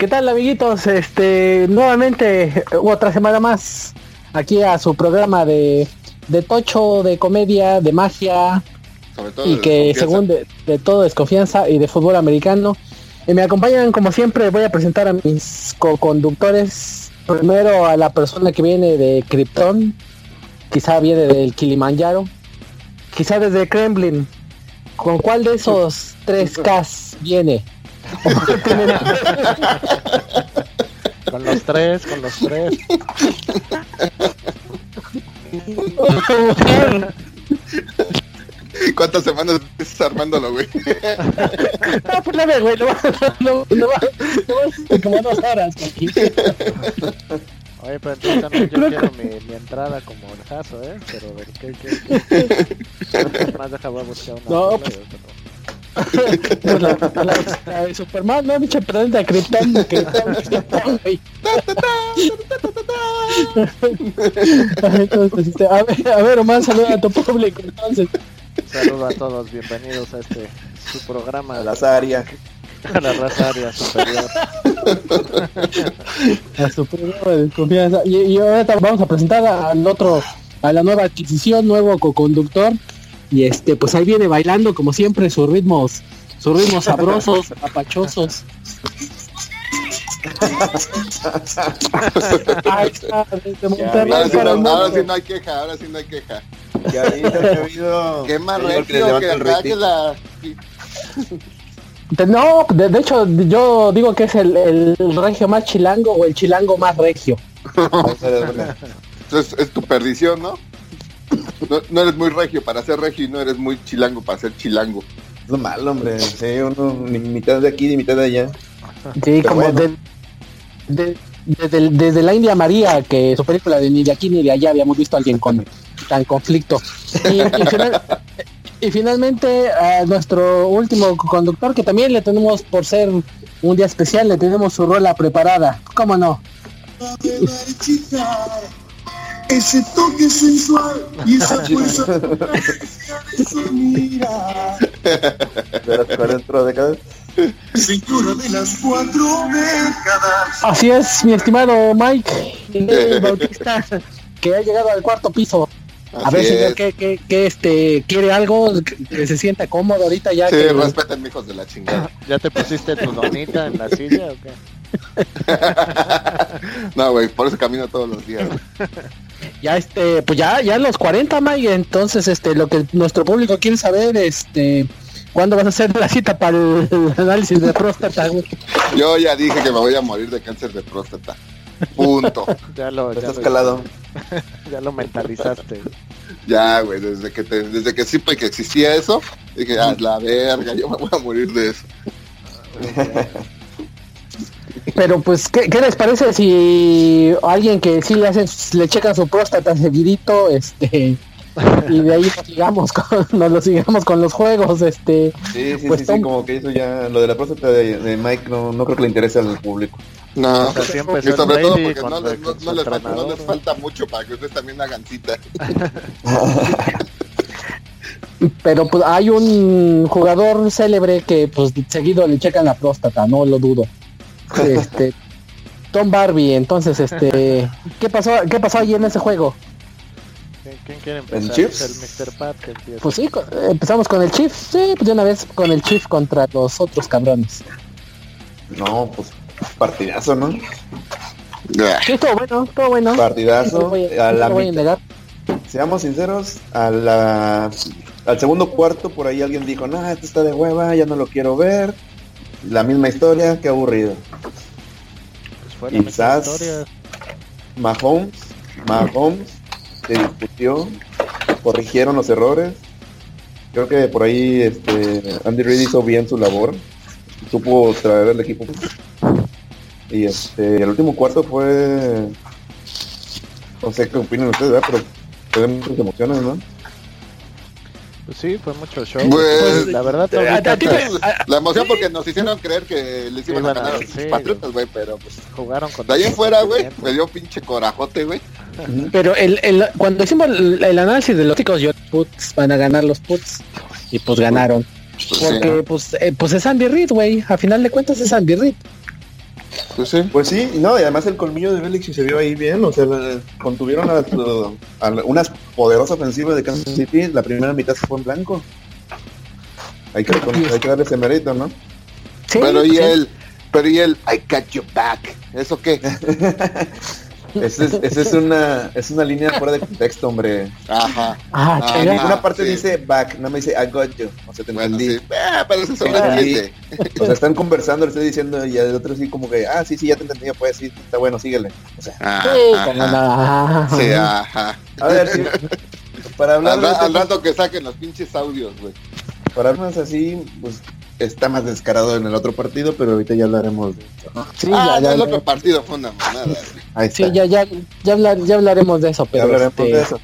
¿Qué tal amiguitos? Este, nuevamente otra semana más aquí a su programa de, de tocho, de comedia, de magia y que según de, todo desconfianza y de fútbol americano. Y me acompañan como siempre, voy a presentar a mis co-conductores. Primero a la persona que viene de Krypton, quizá viene del Kilimanjaro, quizá desde Kremlin. ¿Con cuál de esos tres Ks viene? con los tres, con los tres. ¿Cuántas semanas estás armándolo, güey? no, pues no, güey, no, no, no, no, como dos horas, Oye, pero entonces también yo quiero mi, mi entrada como el jaso, ¿eh? Pero, ¿qué, qué, qué? Más deja, voy a buscar una. No, pues... la, la, la, Superman, no, bicho, perdón, de Krypton, Krypton, güey. entonces, este, a ver, a ver, Omar, saluda a tu público, entonces. Saludos a todos, bienvenidos a este su programa de las áreas. A la raza área superior. a su programa de confianza. Y, y ahora vamos a presentar al otro, a la nueva adquisición, nuevo co-conductor. Y este, pues ahí viene bailando como siempre sus ritmos, sus ritmos sabrosos, apachosos. ahora, sí no, ahora sí no hay queja, ahora sí no hay queja. Qué más regio que, que la... No, de, de, hecho yo digo que es el, el, regio más chilango o el chilango más regio. Entonces es tu perdición, ¿no? ¿No? No eres muy regio para ser regio y no eres muy chilango para ser chilango. Es malo, hombre. Sí, uno ni mitad de aquí ni mitad de allá. Sí, como de, de, desde, desde, la India María, que su película de ni de aquí ni de allá habíamos visto a alguien con tan conflicto. Y, y, final, y finalmente a nuestro último conductor, que también le tenemos por ser un día especial, le tenemos su rola preparada. ¿Cómo no? Ese toque sensual y esa fuerza de mira. De las 40 décadas. Señora de las cuatro décadas. Así es, mi estimado Mike Bautista, que ha llegado al cuarto piso. A ver, señor, que, que, que, este quiere algo que, se sienta cómodo ahorita ya. Sí, que... respeten, hijos de la chingada. ¿Ya te pusiste tu donita en la silla o qué? no, güey, por eso camino todos los días. Ya este, pues ya, ya los 40, Mike, entonces este, lo que nuestro público quiere saber, este, ¿cuándo vas a hacer la cita para el análisis de próstata, güey? Yo ya dije que me voy a morir de cáncer de próstata. Punto. ya lo, ya escalado. ya lo mentalizaste. Ya, güey, desde que te, desde que supe que existía eso, dije, ah, la verga, yo me voy a morir de eso. Pero pues, ¿qué, ¿qué, les parece si alguien que sí le hacen, le checan su próstata seguidito, este, y de ahí nos sigamos con, nos lo sigamos con los juegos, este. Sí, sí, pues, sí, sí, como que eso ya, lo de la próstata de, de Mike no, no creo que le interese al público. No, o sea, y sobre todo porque no, les, no, no, les falta, no, les falta, mucho para que ustedes también hagan cita. Pero pues hay un jugador célebre que pues seguido le checan la próstata, no lo dudo. Este Tom Barbie, entonces este ¿qué pasó qué pasó allí en ese juego? ¿Quién quiere empezar? ¿El, Mr. Pat Pues sí, empezamos con el Chief. Sí, pues de una vez con el Chief contra los otros cabrones. No, pues partidazo, ¿no? Sí, todo bueno, todo bueno. Partidazo. voy, a la voy a Seamos sinceros, a la, al segundo cuarto por ahí alguien dijo, no, esto está de hueva, ya no lo quiero ver. La misma historia, qué aburrido. Pues fue la Quizás historia. Mahomes, Mahomes se discutió, corrigieron los errores. Creo que por ahí este, Andy Reid hizo bien su labor, supo traer el equipo. Y este, el último cuarto fue, no sé qué opinan ustedes, ¿verdad? pero fue muchas emociones, ¿no? Pues sí, fue mucho show. Pues, pues la verdad, la emoción porque nos hicieron creer que les iban a ganar a los patriotas, güey, pero pues jugaron con de ahí en fuera, güey, me dio pinche corajote, güey. Pero el, el, cuando hicimos el, el análisis de los chicos, yo puts van a ganar los puts y pues ganaron. Pues porque sí. pues, eh, pues es Andy Reid, güey, a final de cuentas es Andy Reid. Pues sí. Pues sí, no, y además el colmillo de Belichick se vio ahí bien, o sea, contuvieron a, a, unas poderosas ofensivas de Kansas City, la primera mitad se fue en blanco. Hay que, hay que darle ese mérito, ¿no? Sí, pero y él, pero y él, I got you back, ¿eso qué? Esa es, es, una, es una línea fuera de contexto, hombre. Ajá. Ah, ah en ninguna parte dice back, no me dice I got you. O sea, te entendí. Ah, pero eso O sea, están conversando, le estoy diciendo, y el otro sí como que, ah, sí, sí, ya te entendí, pues sí, está bueno, síguele. O sea, ah, sí, ajá. A ver, sí, para hablar... Al, al rato que saquen los pinches audios, güey. Para hablarnos así, pues está más descarado en el otro partido, pero ahorita ya hablaremos de eso. Sí, ah, ya, ya, el otro partido fue una Sí, ya, ya, ya, ya, hablaremos de eso, pero ya hablaremos este, de eso.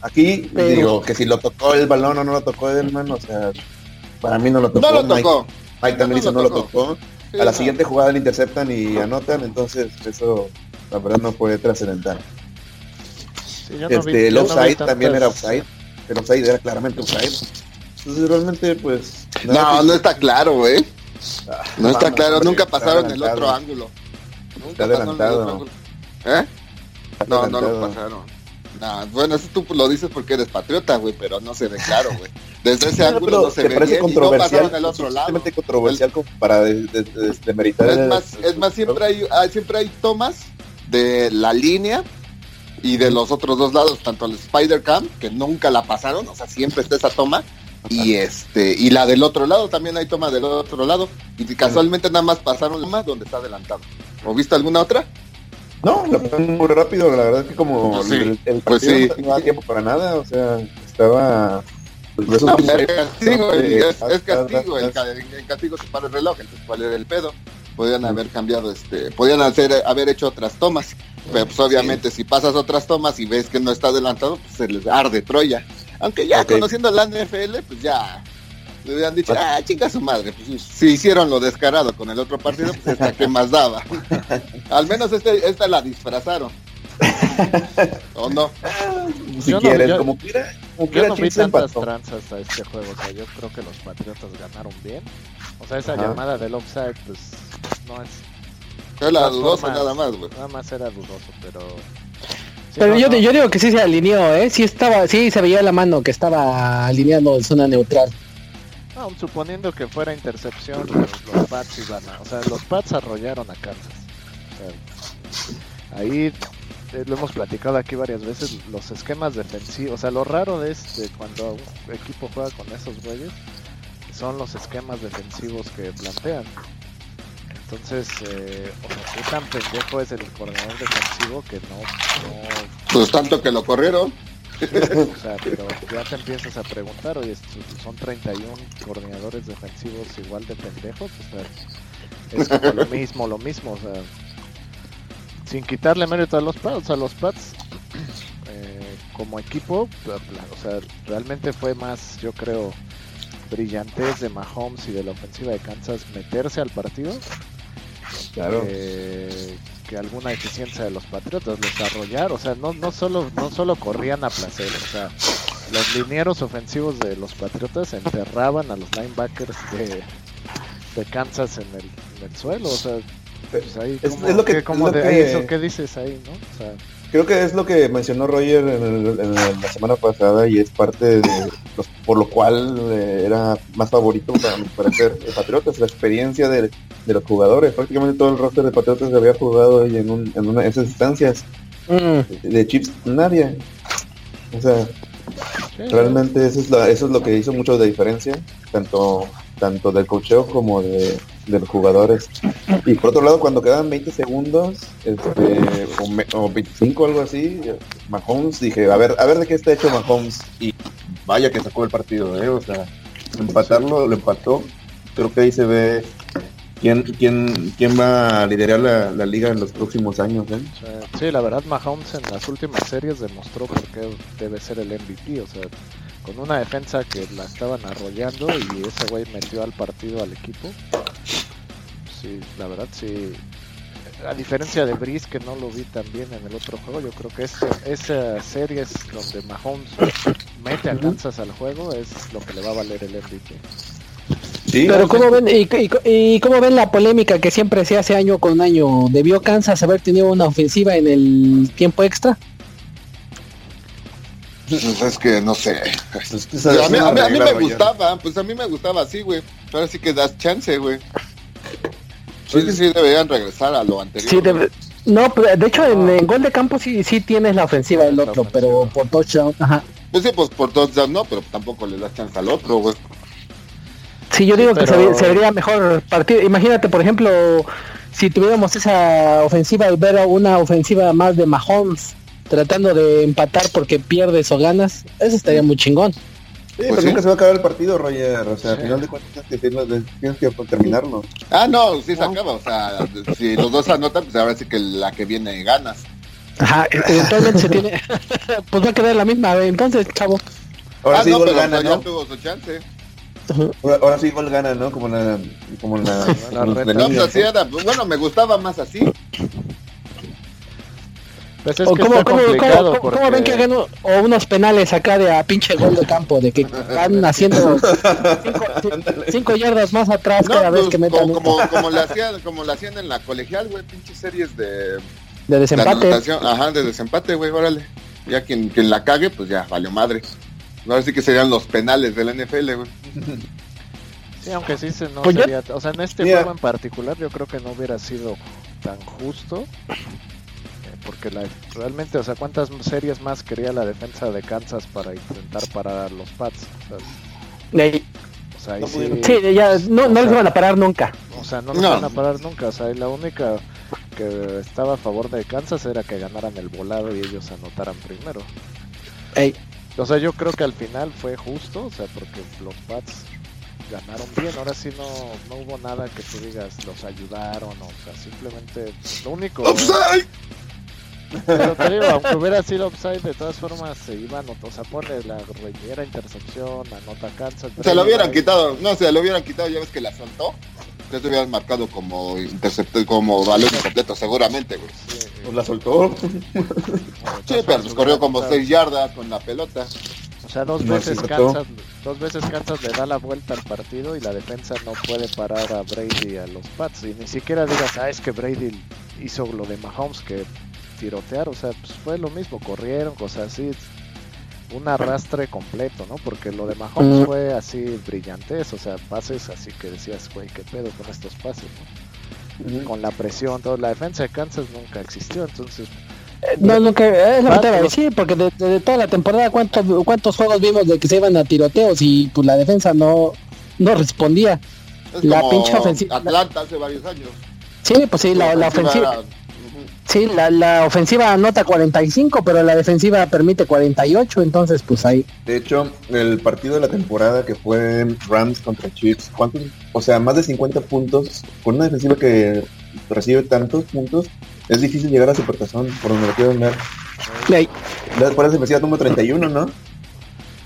Aquí digo que si lo tocó el balón o no lo tocó Edelman, o sea, para mí no lo tocó. No lo tocó. Mike, también dice no lo tocó. a la siguiente jugada le interceptan y anotan, entonces eso la verdad no fue trascendental. este, el offside también era offside. El offside era claramente offside. Entonces realmente pues... No, no está claro, güey. Ah, no está claro, nunca pasaron el otro ángulo. Nunca adelantado. ¿Eh? No, no lo pasaron. bueno, eso tú lo dices porque eres patriota, güey, pero no se ve claro, güey. Desde ese ángulo no se ve parece bien controversial, y no el otro lado. controversial para demeritar. es más, es más siempre hay, siempre hay tomas de la línea y de los otros dos lados, tanto el Spider Cam, que nunca la pasaron, o sea, siempre está esa toma, y este y la del otro lado también hay toma del otro lado y casualmente nada más pasaron más donde está adelantado ¿o viste alguna otra? No, lo muy rápido, la verdad es que como pues el, el, pues sí. no daba tiempo para nada, o sea, estaba pues, es castigo, es, castigo, el, castigo se para el reloj, entonces cuál era el pedo. Podían haber cambiado, este, podían hacer, haber hecho otras tomas, pero pues obviamente si pasas otras tomas y ves que no está adelantado, pues se les arde Troya. Aunque ya conociendo la NFL, pues ya le hubieran dicho, ah, chica su madre, pues si hicieron lo descarado con el otro partido, pues esta que más daba. Al menos este, esta la disfrazaron. ¿O no? Si quieres, como quiera. Como yo no vi tantas tranzas a este juego, o sea, yo creo que los Patriotas ganaron bien. O sea, esa llamada del offside, pues, no es... Era dudoso nada más, güey. Nada más era dudoso, pero pero yo, yo digo que sí se alineó, ¿eh? Sí, estaba, sí se veía la mano que estaba alineando en zona neutral. suponiendo que fuera intercepción, los, Pats iban a... O sea, los Pats arrollaron a Kansas. ahí eh, lo hemos platicado aquí varias veces, los esquemas defensivos. O sea, lo raro de este, cuando un equipo juega con esos güeyes, son los esquemas defensivos que plantean. Entonces, eh, o qué tan pendejo es el coordinador defensivo que no, no... Pues tanto que lo corrieron. o sea, pero ya te empiezas a preguntar, oye, son 31 coordinadores defensivos igual de pendejos, o sea, es como lo mismo, lo mismo, o sea, sin quitarle mérito a los Pats, a los Pats eh, como equipo, o sea, realmente fue más, yo creo, brillantez de Mahomes y de la ofensiva de Kansas meterse al partido Claro. que alguna eficiencia de los Patriotas, desarrollar, o sea, no, no, solo, no solo corrían a placer, o sea, los linieros ofensivos de los Patriotas enterraban a los linebackers de, de Kansas en el, en el suelo, o sea, pues ahí, es, lo que, como de, eso, ¿qué dices ahí, no? O sea, creo que es lo que mencionó Roger en, la semana pasada y es parte de por lo cual eh, era más favorito para mi parecer de Patriotas, la experiencia de, los jugadores. Prácticamente todo el roster de Patriotas había jugado en, un, en una, esas instancias. Mm. De, chips, nadie. O sea, realmente eso es, eso es lo que hizo mucho de diferencia, tanto tanto del cocheo como de, los jugadores. Y por otro lado, cuando quedan 20 segundos, este, o, 25 algo así, Mahomes, dije, a ver, a ver de qué está hecho Mahomes. Y vaya que sacó el partido, ¿eh? O sea, empatarlo, lo empató. Creo que ahí se ve quién, quién, quién va a liderar la, liga en los próximos años, ¿eh? Sí, la verdad, Mahomes en las últimas series demostró por qué debe ser el MVP, o sea con una defensa que la estaban arrollando y ese güey metió al partido al equipo. Sí, la verdad sí. A diferencia de Brice que no lo vi tan bien en el otro juego, yo creo que este, esa serie es donde Mahomes mete a Kansas al juego, es lo que le va a valer el MVP. Sí, Pero ¿cómo ven, y, cómo ven la polémica que siempre se hace año con año? ¿Debió Kansas haber tenido una ofensiva en el tiempo extra? Pues es que no sé. a mí, me gustaba, pues a mí me gustaba así, güey. Pero sí que das chance, güey. Sí, sí, deberían regresar a lo anterior. Sí, no, de hecho en, gol de campo sí, sí tienes la ofensiva del otro, pero por touchdown, ajá. Pues sí, pues por touchdown no, pero tampoco le das chance al otro, güey. Sí, yo digo que se, se, vería mejor partido. Imagínate, por ejemplo, si tuviéramos esa ofensiva y ver una ofensiva más de Mahomes tratando de empatar porque pierdes o ganas, eso estaría muy chingón. Sí, pues pero nunca se va a acabar el partido, Roger. O sea, al final de cuentas tienes que, terminarlo. Ah, no, sí se acaba. O sea, si los dos anotan, pues ahora sí que la que viene ganas. Ajá, eventualmente se tiene. pues va a quedar la misma. Entonces, chavo. Ahora ah, sí, no, pero gana, ¿no? ya tuvo su chance. Ahora, sí igual gana, ¿no? Como la... Como la, la, bueno, me gustaba más así. Pues es que ¿Cómo, cómo, cómo, cómo, ven que hagan o unos penales acá de a pinche gol de campo? De que van haciendo cinco, yardas más atrás cada vez pues, que metan. Como, como, como, le hacían, como le hacían en la colegial, güey, pinches series de... De desempate. ajá, de desempate, güey, órale. Ya quien, quien la cague, pues ya, valió madre. Ahora sí que serían los penales de la NFL, güey. Sí, aunque sí se no pues sería, o sea, en este juego en particular yo creo que no hubiera sido tan justo porque la, realmente, o sea, ¿cuántas series más quería la defensa de Kansas para intentar parar a los Pats? O sea, sí, ya no, no les van a parar nunca. O sea, no los van a parar nunca. O sea, la única que estaba a favor de Kansas era que ganaran el volado y ellos anotaran primero. O sea, yo creo que al final fue justo, o sea, porque los Pats ganaron bien. Ahora sí no, no hubo nada que tú digas los ayudaron, o sea, simplemente lo único. Pero te digo, aunque hubiera sido offside, de todas formas se iban, o sea, pone la reñera intercepción, anota Kansas. Se lo hubieran quitado, no, se lo hubieran quitado, ya ves que la soltó. Ya te hubieran marcado como interceptor, como balón completo, seguramente, güey. Pues la soltó. sí, pero pues corrió como 6 yardas con la pelota. O sea, dos veces Kansas, dos veces Kansas le da la vuelta al partido y la defensa no puede parar a Brady y a los Pats. Y ni siquiera digas, ah, es que Brady hizo lo de Mahomes, que tirotear, o sea, pues fue lo mismo, corrieron, cosas así, un arrastre completo, ¿no? Porque lo de Mahomes fue así brillantes, o sea, pases así que decías, güey, qué pedo con estos pases, Con la presión, toda la defensa de Kansas nunca existió, entonces... Eh, no, nunca, es lo que te decir, porque desde toda la temporada, ¿cuántos, ¿cuántos juegos vimos de que se iban a tiroteos y pues la defensa no, no respondía? la pinche ofensiva. Atlanta hace varios años. Sí, pues sí, la, la ofensiva. Sí, la, la, ofensiva anota 45, pero la defensiva permite 48, entonces pues ahí. De hecho, el partido de la temporada que fue Rams contra Chiefs, ¿cuántos? O sea, más de 50 puntos, con una defensiva que recibe tantos puntos, es difícil llegar a Supertazón, por donde lo quiero ver. Ahí. La defensiva número 31, ¿no?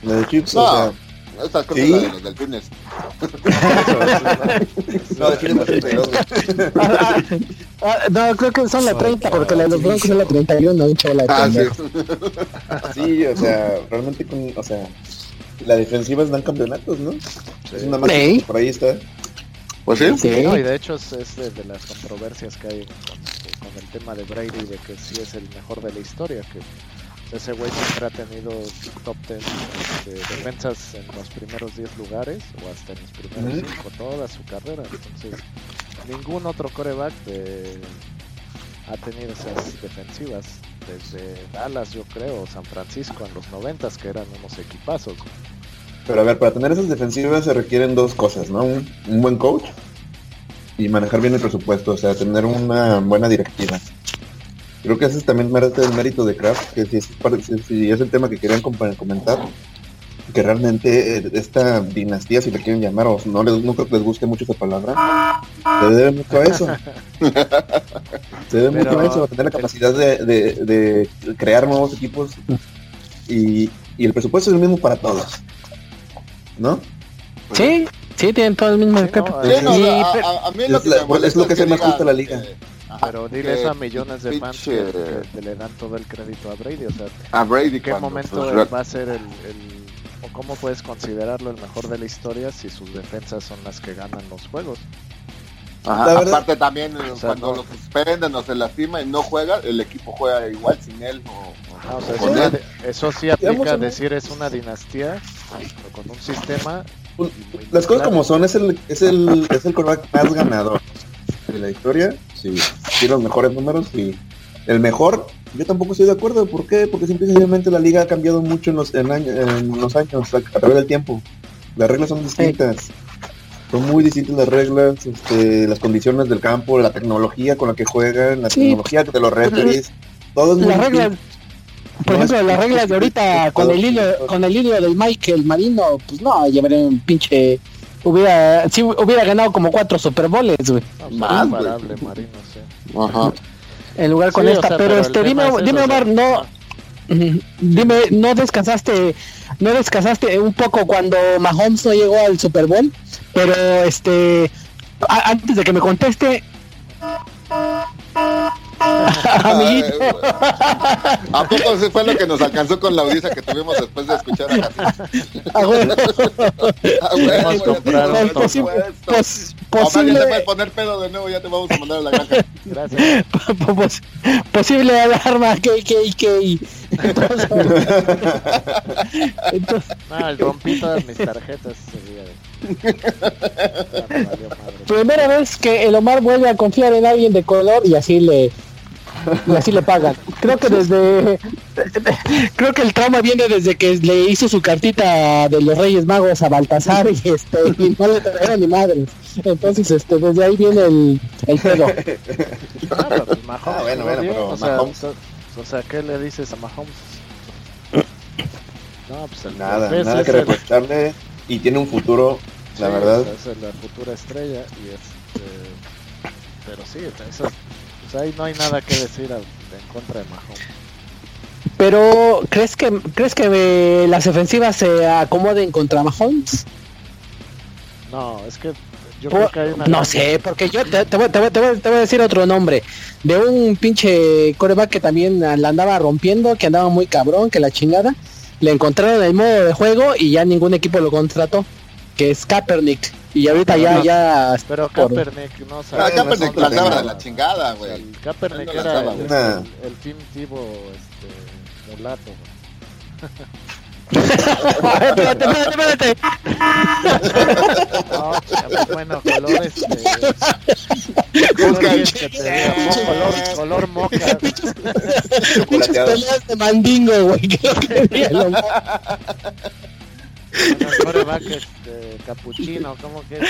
La de Chiefs, o sea estas cosas ¿Sí? de los delfines. no, delfines ah, no, creo que son la 30, porque la de los broncos es la 31, dicho la ah, sí. sí, o sea, realmente, con, o sea, la defensiva dan campeonatos, ¿no? Es una ¿Sí? por ahí está. Pues sí. sí. No, y de hecho es, es de, de, las controversias que hay con, con, el tema de Brady, de que sí es el mejor de la historia, que ese güey siempre ha tenido top 10 de defensas en los primeros 10 lugares o hasta en los primeros 5 toda su carrera. Entonces, ningún otro coreback ha tenido esas defensivas. Desde Dallas, yo creo, San Francisco en los 90 que eran unos equipazos. Pero a ver, para tener esas defensivas se requieren dos cosas, ¿no? Un, un buen coach y manejar bien el presupuesto, o sea, tener una buena directiva. Creo que ese es también el mérito de Kraft, que si es, el tema que querían comentar, que realmente eh, esta dinastía, si le quieren llamar, o no, les, no creo que les guste mucho esa palabra, se debe mucho a eso. se debe mucho a eso, a tener la capacidad de, crear nuevos equipos y, el presupuesto es el mismo para todos. ¿No? Sí, sí, tienen todo el mismo sí, a, mí lo que es, lo que hace más justo la liga. Pero diles a millones de fans que, le dan todo el crédito a Brady. O sea, a Brady, ¿en qué momento va a ser el, cómo puedes considerarlo el mejor de la historia si sus defensas son las que ganan los juegos? aparte también cuando lo suspenden o se lastima y no juega, el equipo juega igual sin él. Ah, eso sí aplica a decir es una dinastía con un sistema. Las cosas como son, es el, es el, es el más ganador de la historia. Sí, los mejores números y el mejor, yo tampoco estoy de acuerdo. ¿Por qué? Porque simplemente la liga ha cambiado mucho en los, en, en los años, a, través del tiempo. Las reglas son distintas. Son muy distintas las reglas, este, las condiciones del campo, la tecnología con la que juegan, la tecnología de los referees. Todo es las reglas, por ejemplo, las reglas de ahorita con el hilo, con el hilo del Michael Marino, pues no, llevaré un pinche hubiera si hubiera ganado como cuatro Super Bowls, güey. Más, Marino, sí. Ajá. En lugar con esta, pero, este dime, dime Omar, no dime, no descansaste, no descansaste un poco cuando Mahomes no llegó al Super Bowl? Pero este, antes de que me conteste, Amiguito. ¿A poco se fue lo que nos alcanzó con la audiencia que tuvimos después de escuchar a posible... poner pedo de nuevo, ya te vamos a mandar a la granja. Gracias. posible alarma, KKK. Entonces, entonces... No, el rompí todas mis tarjetas. Primera vez que el Omar vuelve a confiar en alguien de color y así le y así le pagan. Creo que desde creo que el trauma viene desde que le hizo su cartita de los Reyes Magos a Baltasar y este y no le trajeron ni madres. Entonces este desde ahí viene el, el pedo. Ah, pues ah, bueno, bueno, pero o, sea, o sea, ¿qué le dices a Mahomes? No, pues nada, nada que reprocharle y tiene un futuro, la verdad. Es la futura estrella y este pero sí, eso ahí no hay nada que decir en contra de Mahomes. Pero, ¿crees que crees que las ofensivas se acomoden contra Mahomes? No, es que yo creo que hay una... No sé, porque yo te, voy, a decir otro nombre. De un pinche coreback que también la andaba rompiendo, que andaba muy cabrón, que la chingada. Le encontraron el modo de juego y ya ningún equipo lo contrató. Que es Kaepernick. Y ahorita ya, ya. Pero Kaepernick no sabe. Ah, Kaepernick la andaba de la chingada, güey. Kaepernick era el, el, el Team Tivo este, mulato, espérate, espérate, espérate. No, pues, bueno, color este. Color, que te color, color moca. Muchas peleas de mandingo, güey. Que que el coreback este, capuchino, ¿cómo que es?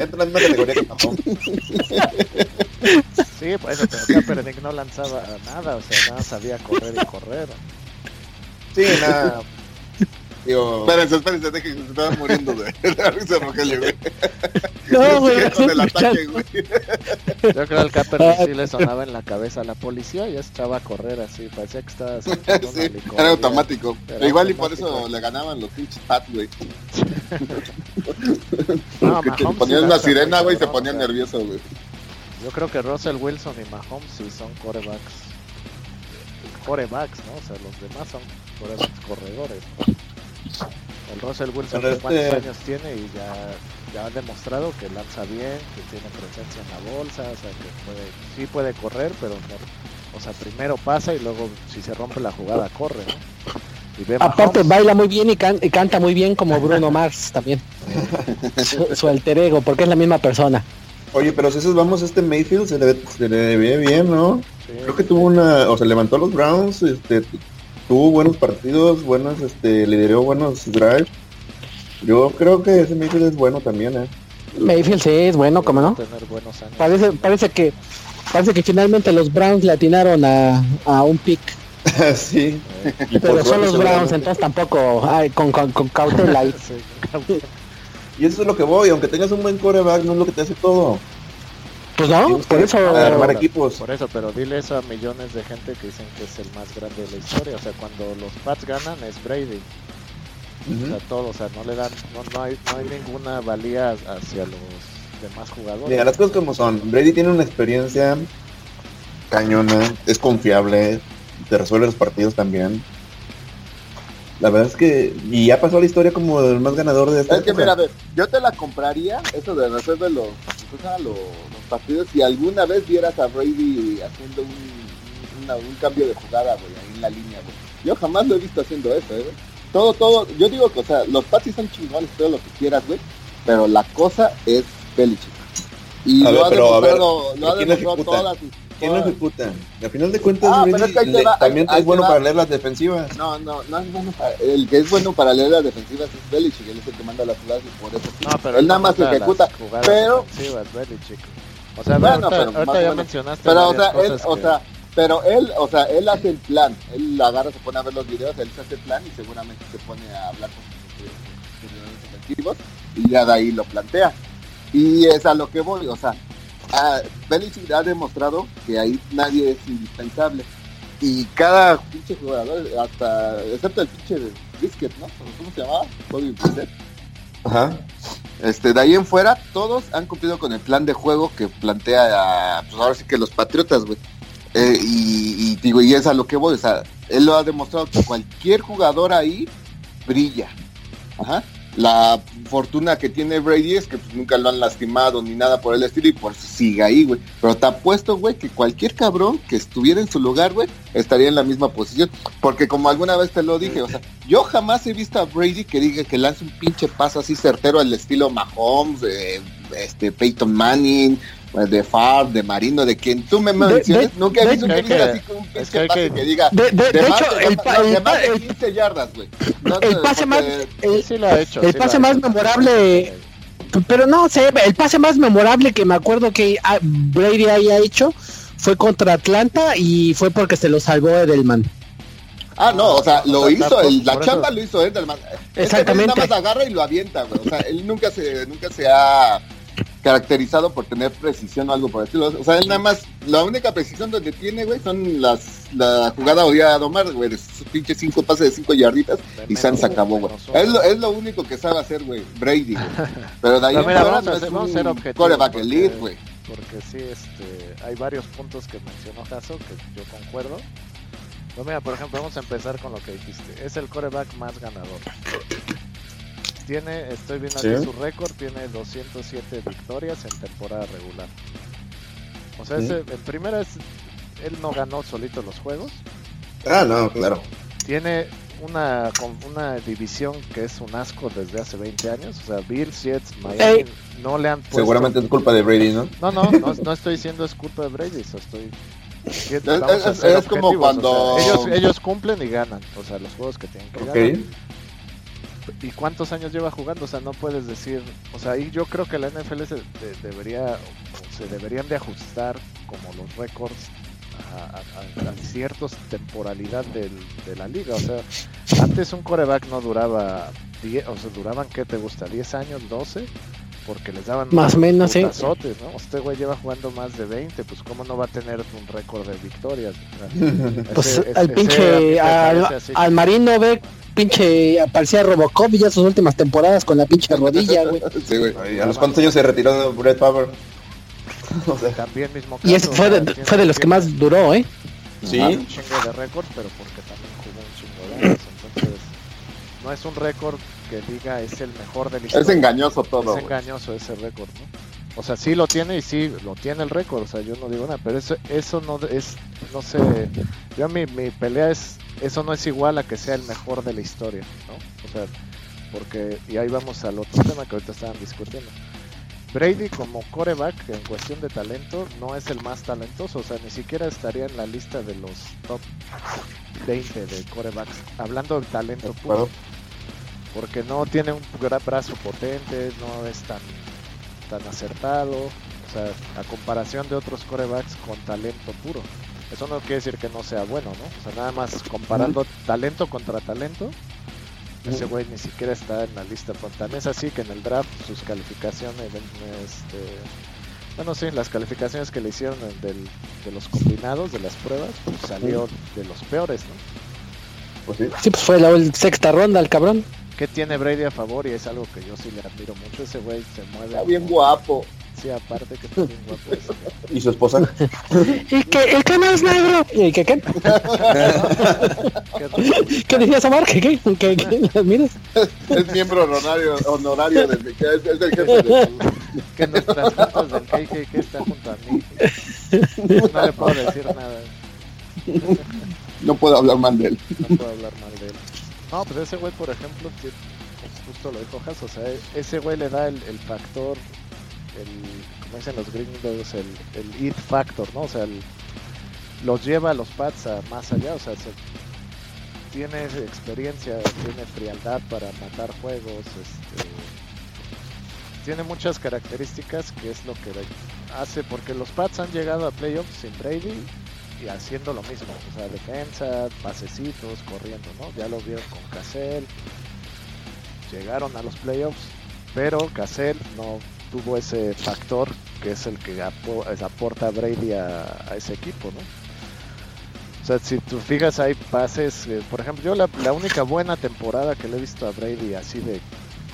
entra, en una categoría que tampoco. Sí, pues pero Kaepernick no lanzaba nada, o sea, nada sabía correr y correr. Sí, nada. Digo... Espérense, espérense, dejen que se estaban muriendo de la risa Rogelio, güey. No, güey. Con el ataque, güey. Yo creo que al Kaepernick sí le sonaba en la cabeza a la policía y ya se echaba a correr así, parecía que estaba sí, era automático. Pero igual y por eso le ganaban los pinches Pats, güey. no, que ponían una sirena, güey, y se ponían nervioso, güey. Yo creo que Russell Wilson y Mahomes sí son corebacks. Corebacks, ¿no? O sea, los demás son corebacks corredores. El Russell Wilson, este... ¿cuántos años tiene? Y ya, ya ha demostrado que lanza bien, que tiene presencia en la bolsa, o sea, que puede, sí puede correr, pero no, o sea, primero pasa y luego si se rompe la jugada corre, ¿no? Aparte baila muy bien y, canta muy bien como Bruno Mars también. su, alter ego, porque es la misma persona. Oye, pero si esos vamos, este Mayfield se le, se le ve bien, ¿no? Creo que tuvo una, o se levantó los Browns, este, tuvo buenos partidos, buenos, este, lideró buenos drives. Yo creo que ese Mayfield es bueno también, ¿eh? Mayfield sí es bueno, ¿cómo no? Parece, parece que parece que finalmente los Browns le atinaron a, a un pick. sí. Pero son los Browns, entonces tampoco ay, con, con, con cautela. y eso es lo que voy, aunque tengas un buen coreback, no es lo que te hace todo. Pues no, por eso. Armar equipos. Por eso, pero dile eso a millones de gente que dicen que es el más grande de la historia. O sea, cuando los Pats ganan es Brady. O sea, todo, o sea, no le dan, no, no, hay, no hay ninguna valía hacia los demás jugadores. Mira, las cosas como son. Brady tiene una experiencia cañona, es confiable, te resuelve los partidos también. La verdad es que, y ya pasó la historia como el más ganador de esta. Es que mira, a ver, yo te la compraría, eso de resolver los, los, partidos, si alguna vez vieras a Brady haciendo un, un cambio de jugada, güey, ahí en la línea, güey. Yo jamás lo he visto haciendo eso, eh, Todo, todo, yo digo que, o sea, los Pats son chingones, todo lo que quieras, güey, pero la cosa es Belichick. Y lo, ha demostrado, lo ha demostrado todas sus ¿Quién lo ejecuta? Al final de cuentas, ah, también es bueno para leer las defensivas. No, no, no es bueno para... El que es bueno para leer las defensivas es Belichick, él es el que manda las jugadas y por eso no, pero él nada más ejecuta. Pero... O sea, bueno, ahorita, pero ahorita ya mencionaste Pero, o sea, él, o sea, pero él, o sea, él hace el plan. Él agarra, se pone a ver los videos, él hace el plan y seguramente se pone a hablar con sus defensivos y ya de ahí lo plantea. Y es a lo que voy, o sea, ah, Belichick ha demostrado que ahí nadie es indispensable. Y cada pinche jugador, hasta, excepto el pinche Biscuit, ¿no? ¿Cómo se llamaba? Bobby Ajá. Este, de ahí en fuera, todos han cumplido con el plan de juego que plantea, pues ahora sí que los Patriotas, güey. Eh, y, digo, y es a lo que voy, o sea, él lo ha demostrado que cualquier jugador ahí brilla. Ajá. La fortuna que tiene Brady es que pues, nunca lo han lastimado ni nada por el estilo y por eso sigue ahí, güey. Pero te apuesto, güey, que cualquier cabrón que estuviera en su lugar, güey, estaría en la misma posición. Porque como alguna vez te lo dije, o sea, yo jamás he visto a Brady que diga que lance un pinche paso así certero al estilo Mahomes, este Peyton Manning, de Far, de Marino, de quien tú me menciones, nunca he visto un pinche así con un pinche pase que, diga de, hecho el, de, 15 yardas, güey. el pase más el, sí lo ha hecho, el pase más memorable pero no sé, el pase más memorable que me acuerdo que Brady haya hecho fue contra Atlanta y fue porque se lo salvó Edelman. Ah, no, o sea, lo hizo, el, la chamba lo hizo Edelman. Exactamente. Este nada más agarra y lo avienta, güey. O sea, él nunca se, nunca se ha caracterizado por tener precisión o algo por el estilo. O sea, él nada más, la única precisión donde tiene, güey, son las, la jugada odiada a Omar, güey, sus pinches cinco pases de cinco yarditas y se acabó, güey. Es lo, es lo único que sabe hacer, güey, Brady, güey. Pero de ahí mira, vamos, a ser, vamos a coreback elite, güey. Porque sí, este, hay varios puntos que mencionó Caso que yo concuerdo. Pues mira, por ejemplo, vamos a empezar con lo que dijiste. Es el coreback más ganador tiene, estoy viendo aquí su récord, tiene 207 victorias en temporada regular. O sea, en primera es, él no ganó solito los juegos. Ah, no, claro. Tiene una, una división que es un asco desde hace 20 años. O sea, Bills, Jets, Miami, no le han puesto... Seguramente es culpa de Brady, ¿no? No, no, no, estoy diciendo es culpa de Brady, estoy... Es, como cuando... ellos, ellos cumplen y ganan, o sea, los juegos que tienen que ganar ¿Y cuántos años lleva jugando? O sea, no puedes decir, o sea, y yo creo que la NFL se debería, se deberían de ajustar como los récords a, ciertas temporalidad del, de la liga. O sea, antes un coreback no duraba, 10, o sea, duraban, ¿qué te gusta? ¿10 años, 12? Porque les daban más o menos, sí. Azotes, ¿no? Este güey lleva jugando más de 20, pues cómo no va a tener un récord de victorias. pues al pinche, al, al Marino ve pinche parecía Robocop y ya sus últimas temporadas con la pinche rodilla, güey. Sí, güey. ¿A los cuántos años se retiró Brett Power? O sea, también mismo y ese fue de, fue de los que más duró, ¿eh? Sí. Un chingo de récord, pero porque también jugó un chingo de años. Entonces, no es un récord que diga es el mejor de la historia. Es engañoso todo. Es engañoso ese récord, ¿no? O sea, sí lo tiene y sí lo tiene el récord, o sea, yo no digo nada, pero eso, eso no es, no sé, yo mi, mi pelea es eso no es igual a que sea el mejor de la historia, ¿no? O sea, porque, y ahí vamos al otro tema que ahorita estaban discutiendo. Brady como coreback en cuestión de talento no es el más talentoso, o sea, ni siquiera estaría en la lista de los top 20 de corebacks, hablando de talento puro. Porque no tiene un gran brazo potente, no es tan, tan acertado, o sea, a comparación de otros corebacks con talento puro. Eso no quiere decir que no sea bueno, ¿no? O sea, nada más comparando talento contra talento, ese güey ni siquiera está en la lista. Tan es así que en el draft sus calificaciones, este, bueno, sí, las calificaciones que le hicieron del, de los combinados, de las pruebas, pues salió de los peores, ¿no? Pues sí. sí, pues fue la sexta ronda el cabrón. ¿Qué tiene Brady a favor? Y es algo que yo sí le admiro mucho. Ese güey se mueve. Está bien guapo. Sí, aparte que está bien guapo. ¿Y su esposa? ¿Y que, el que no es negro? ¿Y que qué? ¿Qué decías, Amar? ¿Qué qué? ¿Qué, qué? ¿Miras? Es miembro honorario, honorario del es, es el jefe de Que nuestras juntas del KKK están junto a mí. No le puedo decir nada. No puedo hablar mal de él. No puedo hablar mal de él. No, pues ese güey, por ejemplo, que justo lo dijo Has, o sea, ese güey le da el, el factor, el, como dicen los gringos, el, el it factor, ¿no? O sea, los lleva a los pads a más allá, o sea, se, tiene experiencia, tiene frialdad para matar juegos, este, tiene muchas características que es lo que hace, porque los pads han llegado a playoffs sin Brady y haciendo lo mismo, o sea, defensa, pasecitos, corriendo, ¿no? Ya lo vieron con Cassell, llegaron a los playoffs, pero Cassell no tuvo ese factor que es el que aporta a Brady a, a, ese equipo, ¿no? O sea, si tú fijas hay pases, eh, por ejemplo, yo la, la, única buena temporada que le he visto a Brady así de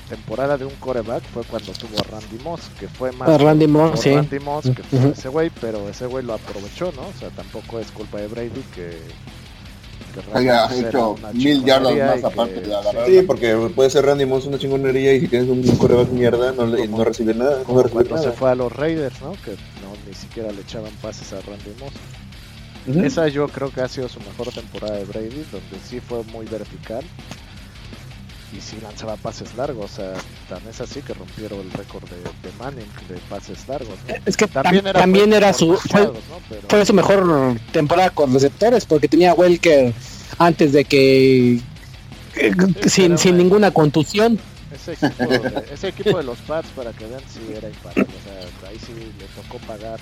temporada de un coreback fue cuando tuvo a Randy Moss, que fue más a Randy Moss, sí. Randy Moss que fue uh -huh. ese güey, pero ese güey lo aprovechó, ¿no? O sea, tampoco es culpa de Brady que que haya hecho mil yardas más aparte que, de agarrar. Sí, porque puede ser Randy Moss una chingonería y si tienes un coreback mierda no, le, no recibe nada. No recibe cuando nada. se fue a los Raiders, ¿no? Que no ni siquiera le echaban pases a Randy Moss. Uh -huh. Esa yo creo que ha sido su mejor temporada de Brady, donde sí fue muy vertical y sí lanzaba pases largos, o sea, tan es así que rompieron el récord de, de, Manning de pases largos. ¿no? Es que también era, también era su fue, ¿no? Pero... fue, su mejor temporada con receptores porque tenía Welker antes de que eh, sí, sin, sin ninguna contusión. Ese equipo, de, ese equipo de los Pats para que vean si era imparable, o sea, ahí sí le tocó pagar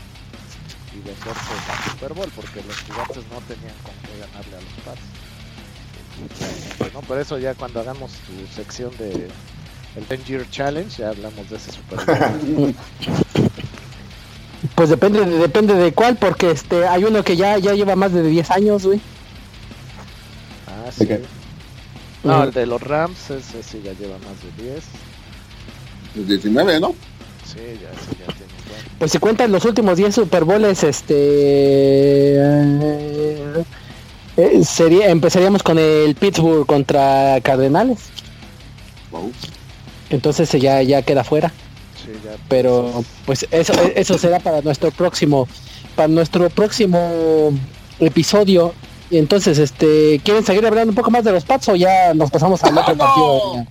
y venderse al Super Bowl porque los gigantes no tenían con qué ganarle a los Pats. No, por eso ya cuando hagamos tu sección de el 10 Year Challenge ya hablamos de ese Super Bowl. Pues depende depende de cuál porque este hay uno que ya ya lleva más de 10 años, güey. Ah, sí. Okay. No, el de los Rams ese sí ya lleva más de 10. Pues 19, ¿no? Sí, ya, sí, ya tiene bueno. Pues si cuentan los últimos 10 Super Bowls este eh, eh, sería empezaríamos con el Pittsburgh contra Cardenales. Wow. Entonces ya ya queda fuera. Sí, ya, Pero pues eso eso será para nuestro próximo para nuestro próximo episodio. Y entonces, este, ¿quieren seguir hablando un poco más de los Pats o ya nos pasamos al otro partido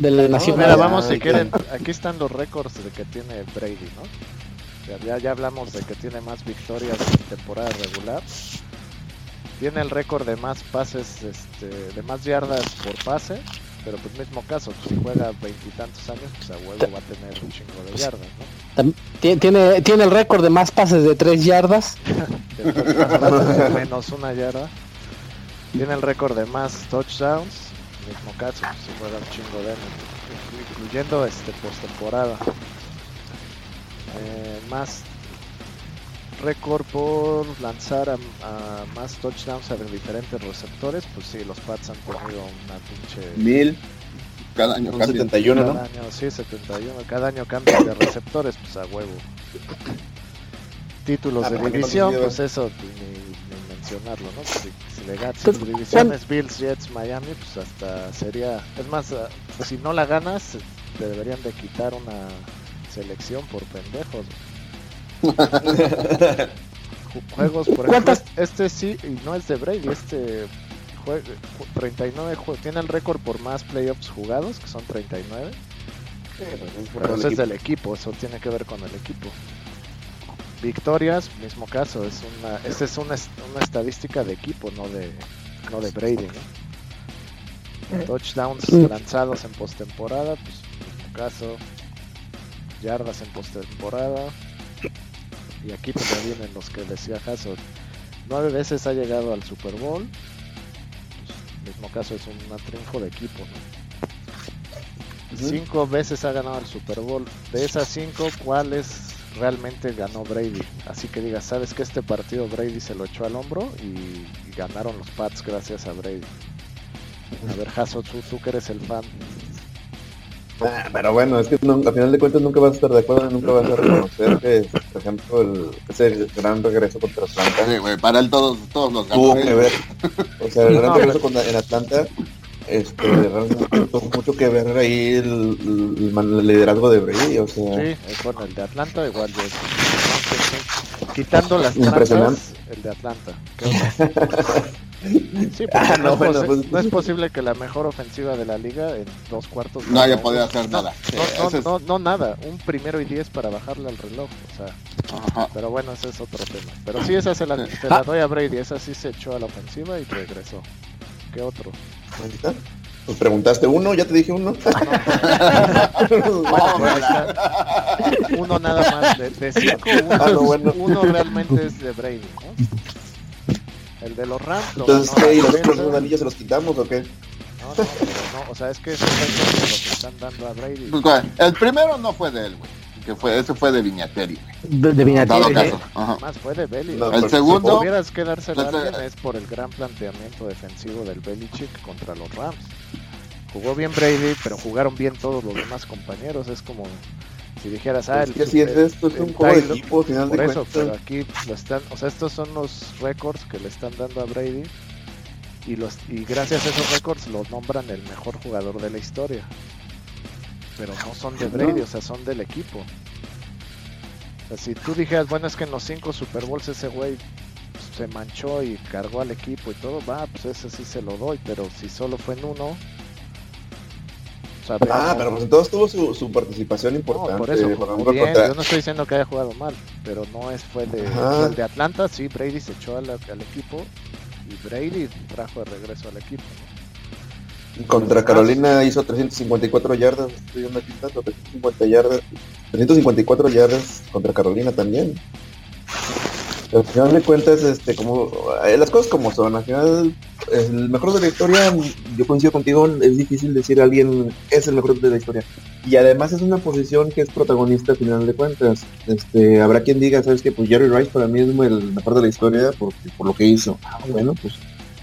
de la, de la Nación? No, mira, vamos si quieren, aquí están los récords de que tiene Brady, ¿no? Ya, ya hablamos de que tiene más victorias en temporada regular tiene el récord de más pases, este, de más yardas por pase, pero pues mismo caso, pues, si juega veintitantos años, pues a huevo va a tener un chingo de yardas, ¿no? Tiene, tiene el récord de más pases de tres yardas. de menos una yarda. Tiene el récord de más touchdowns, mismo caso, pues, si juega un chingo de años, incluyendo este postemporada. Eh, más récord por lanzar a, a, más touchdowns a diferentes receptores, pues sí, los Pats han tenido una pinche... Mil. Cada año cambia. 71, cada ¿no? año, sí, 71. Cada año cambian de receptores, pues a huevo. Títulos Ah, de ¿por qué no división, pues eso pues, ni, ni mencionarlo, ¿no? Si, si le ganas tu división es Bills, Jets, Miami, pues hasta sería... Es más, uh, si no la ganas, te deberían de quitar una selección por pendejos. Juegos, por ejemplo, ¿Cuántas? este sí, y no es de Brady, este jue- ju- 39 juegos, tiene el récord por más playoffs jugados, que son 39, pero eso es del equipo, eso tiene que ver con el equipo. Victorias, mismo caso, es una, esta es una, una estadística de equipo, no de, no de Brady, ¿no? Touchdowns Mm. lanzados en postemporada, pues mismo caso. Yardas en postemporada. Y aquí pues ya vienen los que decía Hassel. Nueve veces ha llegado al Super Bowl. Pues, mismo caso es un, un triunfo de equipo, ¿no? Cinco veces ha ganado el Super Bowl. De esas cinco, ¿cuáles realmente ganó Brady? Así que digas, ¿sabes que este partido Brady se lo echó al hombro y, y ganaron los Pats gracias a Brady? A ver, Hasso, tú, tú que eres el fan. Ah, pero bueno, es que no, al final de cuentas nunca vas a estar de acuerdo, nunca vas a reconocer que, por ejemplo, el, ese gran regreso contra Atlanta. Sí, güey, para él todos, todos los Tuvo que ver. O sea, el gran regreso contra, en Atlanta este, realmente tuvo mucho que ver ahí el, el, el, liderazgo de Brady, o sea. Sí, con el de Atlanta igual de quitando las trampas, el de Atlanta. Sí, ah, no, no, es bueno, pues, no, es posible que la mejor ofensiva de la liga en dos cuartos no haya podido hacer nada. No, no, no, nada, un primero y diez para bajarle al reloj, o sea. Ajá. Pero bueno, ese es otro tema. Pero sí, esa se la, se la doy a Brady, esa sí se echó a la ofensiva y regresó. ¿Qué otro? Pues preguntaste uno, ya te dije uno. uno nada más, de, de cinco, uno, ah, no, bueno. uno realmente es de Brady, ¿no? El de los Rams. Entonces, ¿qué? ¿Y los otros anillos se los quitamos o qué? No, no, pero no, o sea, es que son los que están dando a Brady. Pues, el primero no fue de él, güey. Que fue, ese fue de Viñateri, De, de Viñateri. ¿eh? Más fue de Belly. No, el segundo. Si tuvieras que dárselo a alguien es por el gran planteamiento defensivo del Belichick contra los Rams. Jugó bien Brady, pero jugaron bien todos los demás compañeros. Es como si dijeras, ah, el, es esto es un juego de equipo, final por de eso, pero aquí lo están, o sea, estos son los récords que le están dando a Brady y los y gracias a esos récords lo nombran el mejor jugador de la historia. Pero no son de Brady, o sea, son del equipo. O sea, si tú dijeras, bueno, es que en los cinco Super Bowls ese güey se manchó y cargó al equipo y todo, va, pues ese sí se lo doy, pero si solo fue en uno, ah, pero pues entonces tuvo su, su participación importante. No, por eso, por bien. Contra... Yo no estoy diciendo que haya jugado mal, pero no es fue de, el de Atlanta, sí, Brady se echó al, al, equipo y Brady trajo de regreso al equipo. ¿no? Contra Carolina hizo 354 yardas, estoy viendo aquí 350 yardas, 354 yardas contra Carolina también al final de cuentas, este, como eh, las cosas como son, al final el mejor de la historia, yo coincido contigo, es difícil decir a alguien es el mejor de la historia. Y además es una posición que es protagonista al final de cuentas. Este, habrá quien diga, sabes que pues Jerry Rice para mí es el mejor de la historia por, por lo que hizo. Ah, bueno, pues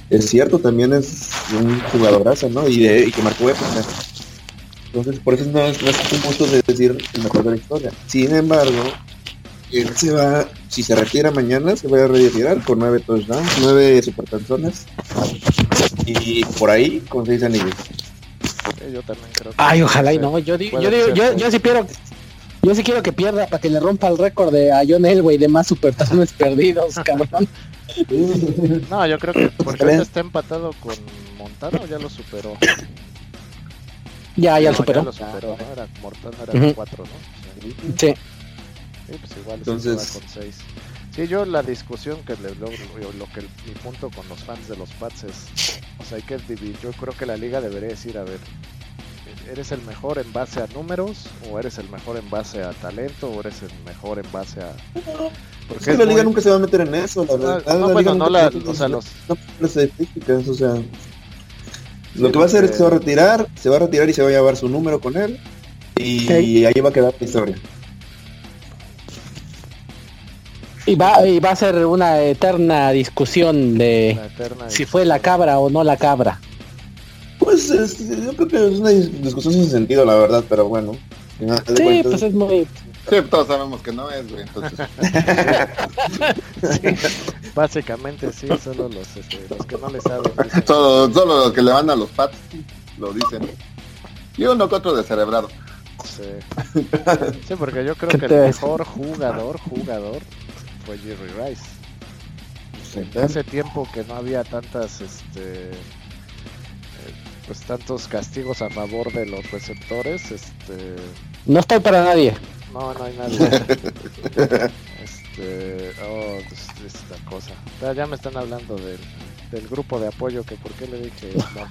es cierto, también es un jugadorazo, ¿no? Y, de, que marcó época. Entonces, por eso no es, no es un punto de decir el mejor de la historia. Sin embargo, él se va, si se retira mañana, se va a retirar con nueve touchdowns, nueve supercanzones y por ahí con seis anillos. yo también creo que Ay, ojalá y no, yo digo, yo, digo, yo, yo sí quiero yo sí quiero que pierda para que le rompa el récord de a John Elway de más supertazones perdidos, cabrón. no, yo creo que porque está empatado con Montano, ya lo superó. Ya, ya lo superó. Ya lo superó, ¿no? Era, Montano era uh -huh. 4, ¿no? Sí. Sí, pues igual Entonces... con 6. Sí, yo la discusión que le, lo, lo, que mi punto con los fans de los Pats es, o sea, hay que dividir. Yo creo que la liga debería decir, a ver, ¿eres el mejor en base a números o eres el mejor en base a talento o eres el mejor en base a porque es que la liga muy... nunca se va a meter en eso, la verdad. No, no, bueno, no la, o sea, los las estadísticas, o sea, lo sí, que va a hacer es que se va a retirar, se va a retirar y se va a llevar su número con él y sí. ahí va a quedar la historia. Y va, y va a ser una eterna discusión de eterna si fue la cabra o no la cabra. Pues es, yo creo que es una discusión sin sentido, la verdad, pero bueno. sí, cuentas, pues es muy... Sí, todos sabemos que no es, güey, entonces... sí, básicamente sí, solo los, este, los que no le saben. Solo, solo los que le van a los pats lo dicen. Y uno que otro descerebrado. Sí. sí, porque yo creo que el mejor jugador, jugador, fue Jerry Rice. Sí, hace tiempo que no había tantas, este, eh, pues tantos castigos a favor de los receptores, este. No estoy para nadie. No, no hay nadie. este, oh, esta cosa. Ya, ya me están hablando del, del grupo de apoyo que por qué le dije no,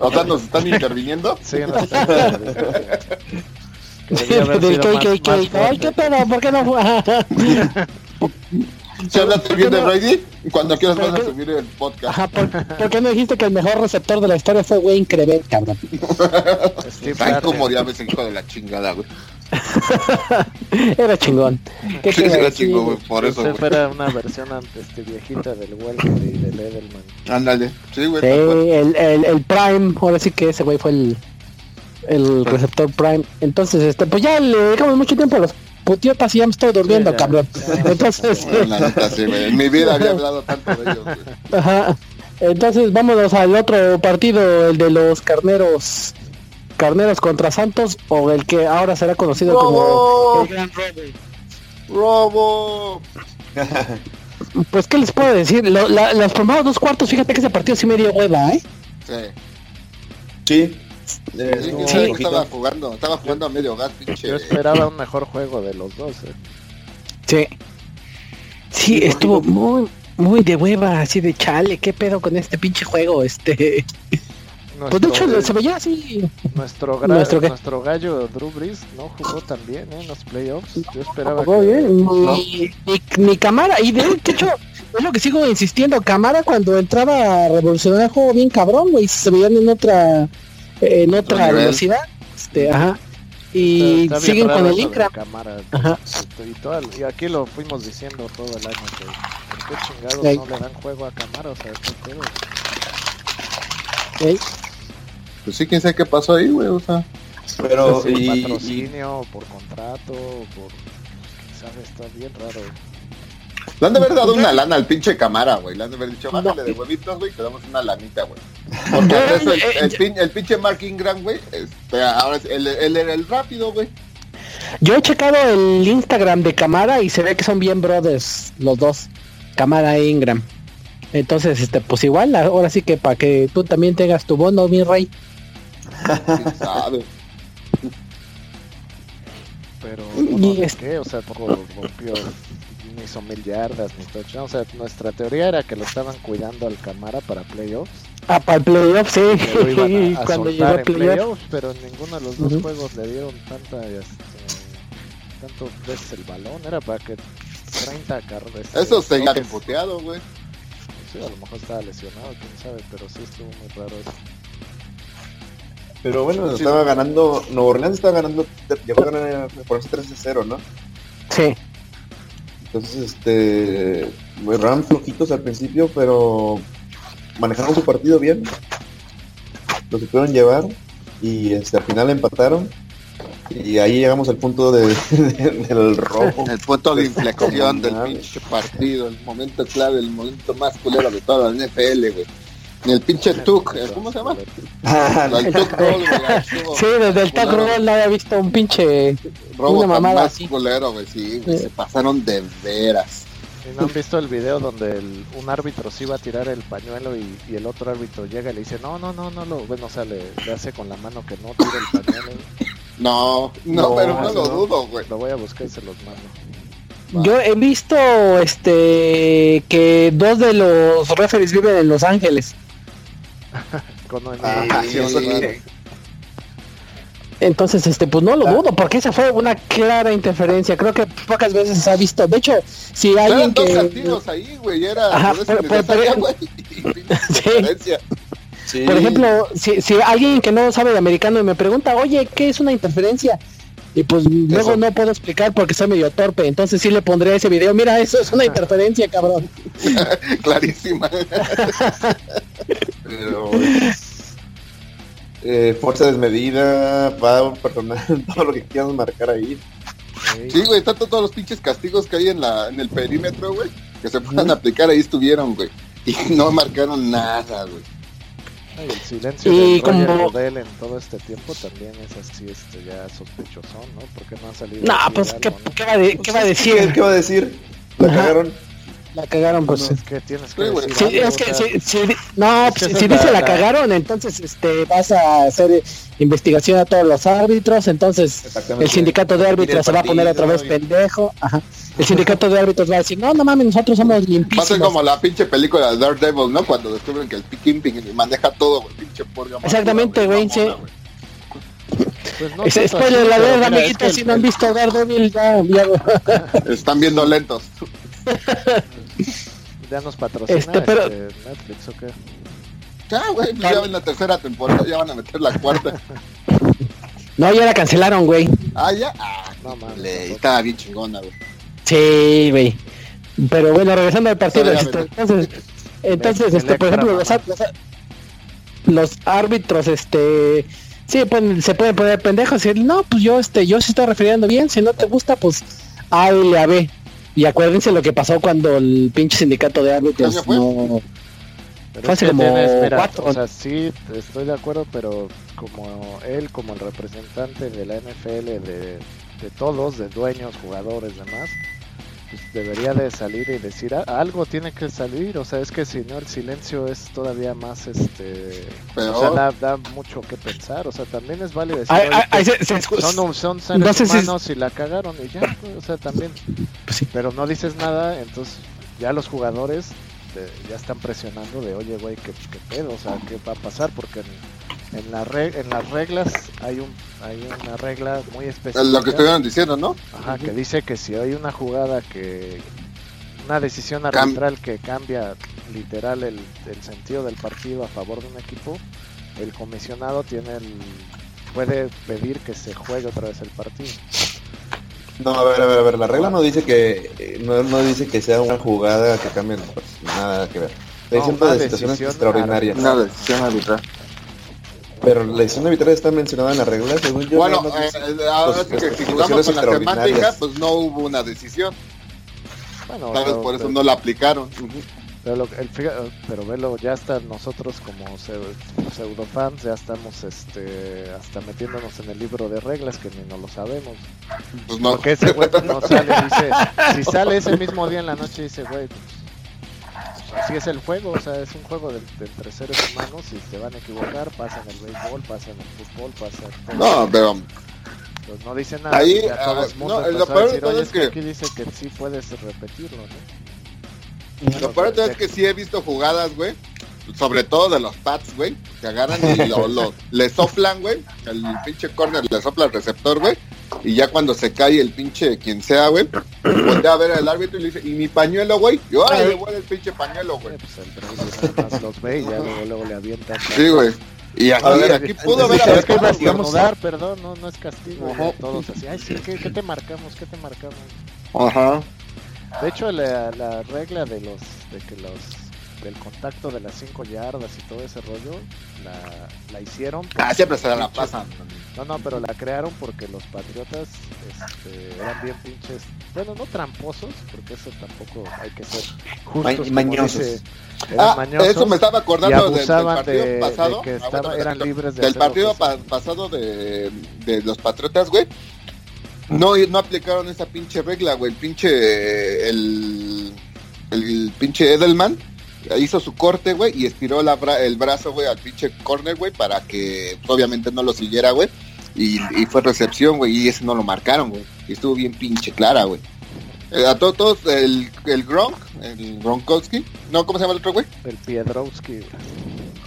o sea, nos están interviniendo. Sí, nos están interviniendo. Del ¿qué, qué, Ay, qué pedo, ¿por qué no fue? ¿Se hablaste bien de Brady? Cuando quieras vas a subir el podcast. Ajá, ¿por, ¿por, qué no dijiste que el mejor receptor de la historia fue Wayne Crevet, cabrón? Ay, como odiaba ese hijo de la chingada, güey. era chingón. ¿Qué sí, era chingón, güey, por eso, Esa era una versión este, viejita del Welker y del Edelman. Ándale, sí, güey. Sí, el, el, el Prime, ahora sí que ese güey fue el el receptor Prime. Entonces, este, pues ya le dejamos mucho tiempo a los putiotas y ya me estoy durmiendo, cabrón. Entonces, en mi vida había hablado tanto de ellos. Ajá. Entonces, vámonos al otro partido, el de los carneros. Carneros contra Santos o el que ahora será conocido como el Gran Robo. Robo. pues, ¿qué les puedo decir? los primeros dos cuartos, fíjate que ese partido sí me dio hueva, ¿eh? Sí. Sí. Sí, estaba jugando, estaba jugando a medio gas, pinche. Yo esperaba un mejor juego de los dos, ¿eh? Sí. Sí, estuvo muy, muy de hueva, así de chale, qué pedo con este pinche juego, este. pues de hecho se veía así. Nuestro, nuestro, nuestro, gallo Drew Brees no jugó tan bien ¿eh? en los playoffs. Yo esperaba jugó bien. Ni, cámara, y de hecho, es lo que sigo insistiendo, cámara cuando entraba a revolucionar el juego bien cabrón, güey, se veían en otra en otra velocidad. Este, ajá. Y siguen con el Ingram. Ajá. Y, aquí lo fuimos diciendo todo el año que qué chingados no le dan juego a cámara, o sea, qué Pues sí, quién sabe qué pasó ahí, güey, o sea. Pero y, patrocinio, por contrato, por sabe, está bien raro. Le han de haber dado una lana al pinche cámara, güey. Le han de haber dicho, bájale de huevitos, güey, te damos una lanita, güey. Porque el, el, pinche Mark Ingram, güey, este, ahora él, era el rápido, güey. Yo he checado el Instagram de Camara y se ve que son bien brothers los dos, Camara e Ingram. Entonces, este, pues igual, ahora sí que para que tú también tengas tu bono, mi rey. Pero, no, ¿qué? O sea, rompió ni hizo mil yardas, ni touchdown. O sea, nuestra teoría era que lo estaban cuidando al Camara para playoffs. Ah, para el playoffs, sí. a, Cuando llegó en playoffs, pero en ninguno de los dos juegos le dieron tanta, este, tanto veces el balón. Era para que 30 carreras. Este, eso se ha emputeado, güey. Sí, a lo mejor estaba lesionado, quién sabe, pero sí estuvo muy raro eso. Pero bueno, estaba ganando, Nuevo Orleans estaba ganando, llegó a ganar por ese 3 0, ¿no? Sí. Entonces, este, eran flojitos al principio, pero manejaron su partido bien. Lo supieron llevar y este, al final empataron. Y ahí llegamos al punto de, del robo. El punto de inflexión del pinche partido, el momento clave, el momento más culero de toda la NFL, güey. El pinche Tuk, ¿cómo se llama? Ah, el Tuk Roll, Sí, desde el Tuk Roll no había visto un pinche. Robo una mamada más así. culero, güey, sí, se pasaron de veras. ¿Y no han visto el video donde el, un árbitro se iba a tirar el pañuelo y, y, el otro árbitro llega y le dice, no, no, no, no, lo, bueno, o sea, le, le hace con la mano que no tire el pañuelo? No, no, pero no lo dudo, güey. Lo voy a buscar y se los mando. Yo he visto este que dos de los referees viven en Los Ángeles. Con ah, entonces, este, pues no lo ah. dudo, porque esa fue una clara interferencia. Creo que pocas veces se ha visto. De hecho, si alguien que. ahí, güey, era. Por ejemplo, si, si alguien que no sabe de americano me pregunta, oye, ¿qué es una interferencia? Y pues luego no puedo explicar porque soy medio torpe. Entonces sí le pondré ese video. Mira, eso es una interferencia, cabrón. Clarísima. Pero eh, fuerza desmedida, va personal, todo lo que quieras marcar ahí. Sí, güey, tanto todos los pinches castigos que hay en la en el perímetro, güey, que se puedan aplicar ahí estuvieron, güey. Y no marcaron nada, güey. El silencio y de Roger en todo este tiempo también es así, este, ya sospechoso, ¿no? Porque no ha salido. No, pues, ¿qué, ¿qué, va, de, ¿qué va a decir? ¿Qué va a decir? La cagaron. La cagaron, pues. es que tienes que sí, es que, si, no, si, dice la, cagaron, entonces este vas a hacer investigación a todos los árbitros, entonces el sindicato de árbitros se va a poner otra vez pendejo. Ajá. El sindicato de árbitros va a decir, no, no mames, nosotros somos limpios. Va como la pinche película de Daredevil, ¿no? Cuando descubren que el Kimping maneja todo, el pinche porga. Exactamente, güey, sí. Pues no es, spoiler, la verdad, amiguitos, si no han visto Daredevil, ya, ya... Están viendo lentos. ya nos patrocina este, pero... Este, Netflix o qué. Ya, güey, ya en la tercera temporada, ya van a meter la cuarta. No, ya la cancelaron, güey. Ah, ya. Ah, no mames. Estaba bien chingona, güey. Sí, güey. Pero bueno, regresando al partido, este, entonces, entonces, este, por ejemplo, los, los, los, árbitros, este, Sí, pues, se puede poner pendejos y decir, no, pues yo este, yo sí estoy refiriendo bien, si no te gusta, pues A y a B. Y acuérdense lo que pasó cuando el pinche sindicato de árbitros no fue hace como cuatro. O sea, sí, estoy de acuerdo, pero como él, como el representante de la NFL, de, de todos, de dueños, jugadores, demás, pues debería de salir y decir algo tiene que salir o sea es que si no el silencio es todavía más este o sea da, mucho que pensar o sea también es válido decir son, son seres humanos y la cagaron y ya o sea también. Pues pero no dices nada entonces ya los jugadores eh, ya están presionando de oye güey qué, qué pedo o sea qué va a pasar porque en, la en las reglas hay un hay una regla muy específica. Lo que estuvieron diciendo, ¿no? Ajá, que dice que si hay una jugada que una decisión arbitral que cambia literal el, el, sentido del partido a favor de un equipo, el comisionado tiene el, puede pedir que se juegue otra vez el partido. No, a ver, a ver, a ver, la regla no dice que no, no dice que sea una jugada que cambie pues, nada que ver. No, de situaciones extraordinarias. Una decisión arbitral. Pero la decisión arbitraria está mencionada en la regla, según yo. Bueno, eh, ahora pues, que si jugamos con la temática, pues no hubo una decisión. Bueno, Tal vez por eso no la aplicaron. Pero, lo, el, pero velo, ya hasta nosotros como pseudo fans ya estamos este hasta metiéndonos en el libro de reglas que ni no lo sabemos. Pues no. Porque ese güey no sale, dice, si sale ese mismo día en la noche dice, güey, pues, así es el juego, o sea, es un juego de, entre seres humanos y se van a equivocar, pasa en el béisbol, pasa en el fútbol, pasa en No, pero... Pues no dice nada. Ahí, ah, no, lo peor de es que... Aquí dice que sí puedes repetirlo, ¿no? Lo peor de todo es que sí he visto jugadas, güey, sobre todo de los pads, güey, que agarran y lo, le soplan, güey, el pinche corner le sopla el receptor, güey, y ya cuando se cae el pinche quien sea, güey, voltea a ver al árbitro y le dice, ¿y mi pañuelo, güey? Y ahora le vuelve el pinche pañuelo, güey. Pues los ve y ya luego, luego le avientan. Sí, güey. Y aquí, ver, aquí pudo haber es que a estornudar, perdón, no, no es castigo. Todos así, ay, sí, ¿qué, ¿qué, te marcamos? ¿Qué te marcamos? Ajá. De hecho, la, la regla de los de que los del contacto de las 5 yardas y todo ese rollo, la, la hicieron. Ah, siempre se la pasan. No, no, pero la crearon porque los patriotas este, eran bien pinches. Bueno, no tramposos, porque eso tampoco hay que ser justos. mañosos. ah, eso me estaba acordando del, partido pasado. que ah, eran libres del partido pasado de, de los patriotas, güey. No, no aplicaron esa pinche regla, güey. El pinche. El, el pinche Edelman hizo su corte, güey, y estiró la el brazo, güey, al pinche corner, güey, para que obviamente no lo siguiera, güey. Y, fue recepción, güey, y ese no lo marcaron, güey. Y estuvo bien pinche clara, güey. Eh, a todos, todos, el, el Gronk, el Gronkowski, no, ¿cómo se llama el otro, güey? El Piedrowski.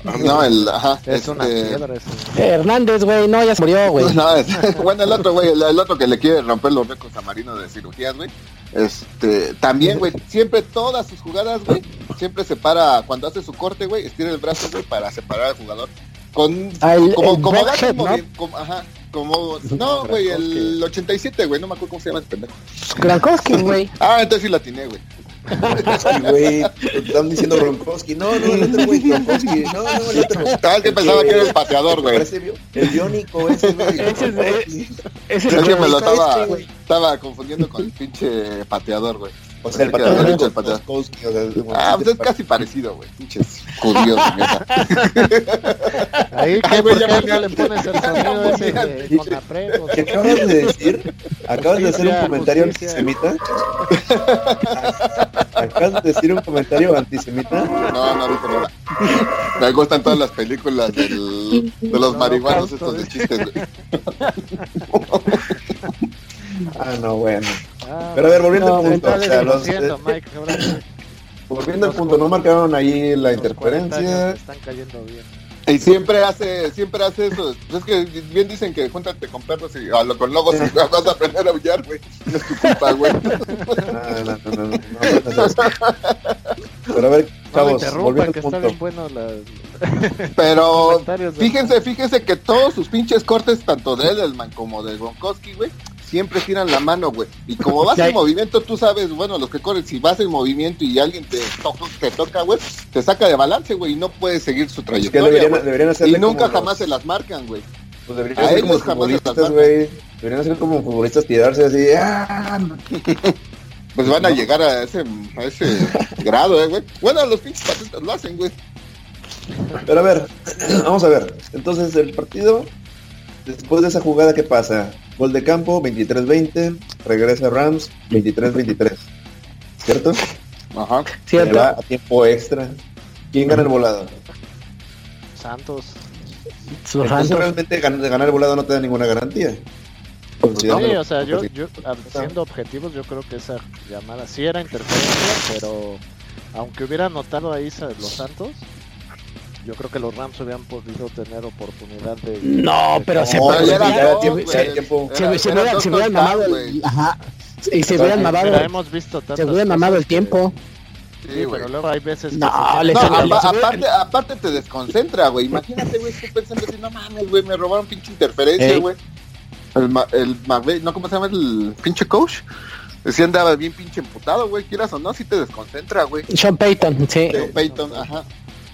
No, el, ajá. Es una este, piedra. Hernández, güey, no, ya se murió, güey. bueno, el otro, güey, el, otro que le quiere romper los récords a Marino de cirugías, güey. Este, también, güey, siempre todas sus jugadas, güey, siempre separa, cuando hace su corte, güey, estira el brazo, güey, para separar al jugador. Con, ah, como, como, como, ajá, como, no, güey, el 87, güey, no me acuerdo cómo se llama ese pendejo. Gronkowski, güey. ah, entonces sí la tiene, güey. güey, están diciendo Gronkowski. No, no, el otro güey, Gronkowski. No, no, el otro. Tal que pensaba que era el pateador, güey. El biónico ese, güey. Ese es, es que me lo estaba, este, estaba confundiendo con el pinche pateador, güey. O sea, el pateador es el pateador. Ah, pues es casi parecido, güey. Pinches judíos, Ahí, ¿qué, güey, ya le pones el sonido ese la ¿Qué acabas de decir? ¿Acabas de hacer un comentario antisemita? ¿Acabas de decir un comentario antisemita? No, no dije nada. Me gustan todas las películas del, de los marihuanos estos de chistes, güey. Ah, no, bueno. Ah, Pero a ver, volviendo al punto. O sea, los, volviendo al punto, no marcaron ahí la interferencia. Están cayendo bien. Y siempre hace, siempre hace eso. Es que bien dicen que júntate con perros y a lo, con lobos y vas a aprender a aullar, güey. No es tu culpa, güey. No, no, no, no, Pero a ver, chavos, volviendo al punto. Bueno la... Pero fíjense, fíjense que todos sus pinches cortes, tanto de Edelman como de Gronkowski, güey, siempre giran la mano, güey. Y como vas en movimiento, tú sabes, bueno, los que corren, si vas en movimiento y alguien te, te toca, güey, te saca de balance, güey, y no puedes seguir su trayectoria. deberían, y nunca jamás se las marcan, güey. Pues deberían ser como futbolistas, güey. Deberían ser como futbolistas tirarse así. ¡Ah! Pues van a llegar a ese, a ese grado, eh, güey. Bueno, los pinches patistas lo hacen, güey. Pero a ver, vamos a ver. Entonces, el partido, después de esa jugada, ¿qué pasa? Gol de campo, 23-20. Regresa Rams, 23-23. ¿Cierto? Ajá. ¿Cierto? a tiempo extra. ¿Quién gana el volado? Santos. Entonces, realmente ganar el volado no te da ninguna garantía. Sí, o sea, yo, yo siendo objetivos, yo creo que esa llamada sí era interferencia, pero aunque hubiera notado ahí los Santos, yo creo que los Rams hubieran podido tener oportunidad de. No, pero se hubieran mamado. Ajá. Y se hubieran mamado. hemos visto se hubieran mamado el tiempo. Sí, pero luego hay veces no, que no, aparte, aparte te desconcentra, güey. Imagínate, güey, tú pensando así, no mames, güey, me robaron pinche interferencia, güey. El, el ¿no? ¿Cómo se llama el pinche coach? Decía andaba bien pinche emputado, güey, quieras o no, si te desconcentra, güey. Sean Payton, sí. Sean Payton, ajá.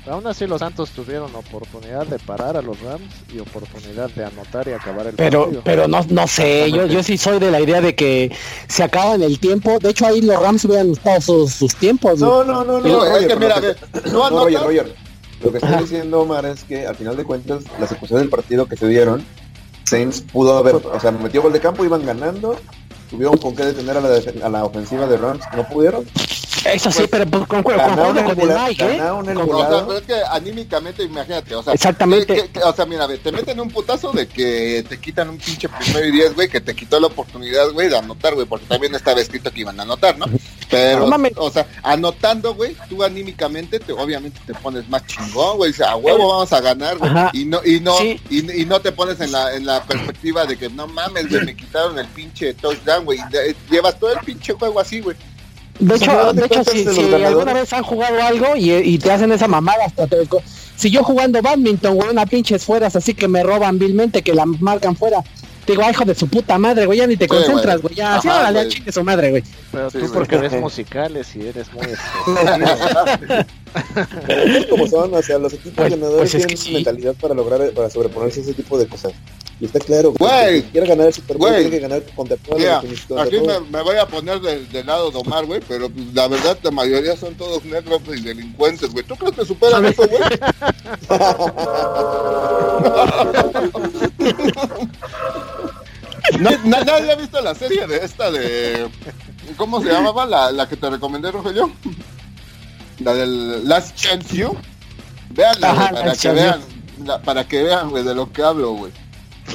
Aún así los Santos tuvieron oportunidad de parar a los Rams y oportunidad de anotar y acabar el pero, partido. Pero no, no sé, yo, yo sí soy de la idea de que se acaba en el tiempo. De hecho ahí los Rams hubieran estado sus, sus tiempos. No, no, no, no. es que mira, no, no, Roger, Roger. Lo que estoy diciendo, Omar, es que al final de cuentas las ecuaciones del partido que se dieron Saints pudo haber, o sea, metió gol de campo, iban ganando, tuvieron con qué detener a la, a la ofensiva de Rams, no pudieron. Eso sí, pero pues, con, con, con, con el Mike, ¿eh? El o sea, pero es que anímicamente, imagínate, o sea, exactamente. o sea, mira, te meten un putazo de que te quitan un pinche primero y diez, güey, que te quitó la oportunidad, güey, de anotar, güey, porque también estaba escrito que iban a anotar, ¿no? Pero, o sea, anotando, güey, tú anímicamente, te, obviamente te pones más chingón, güey, a huevo vamos a ganar, güey, y no, y no, y, y, no te pones en la, en la perspectiva de que no mames, güey, me quitaron el pinche touchdown, güey, llevas todo el pinche juego así, güey. De hecho, de hecho si, alguna vez han jugado algo y, te hacen esa mamada, hasta si yo jugando badminton, güey, una pinches fueras así que me roban vilmente, que la marcan fuera, digo, hijo de su puta madre, güey, ya ni te concentras, güey, ya, así ahora le chingue su madre, güey. Pero tú porque eres musicales y eres muy... es como son, o sea, los equipos pues, ganadores pues tienen mentalidad para lograr, para sobreponerse a ese tipo de cosas. Y está claro, güey, si quiere ganar el Super Bowl, tiene que ganar contra todas yeah, Aquí me, me, voy a poner del, del lado de Omar, güey, pero pues, la verdad la mayoría son todos negros y delincuentes, güey. ¿Tú crees que superan eso, güey? Nadie ha visto la serie de esta de... ¿Cómo se llamaba la, la que te recomendé, Rogelio? La del Last Chance You. Veanla, para, que vean, para que vean, güey, de lo que hablo, güey.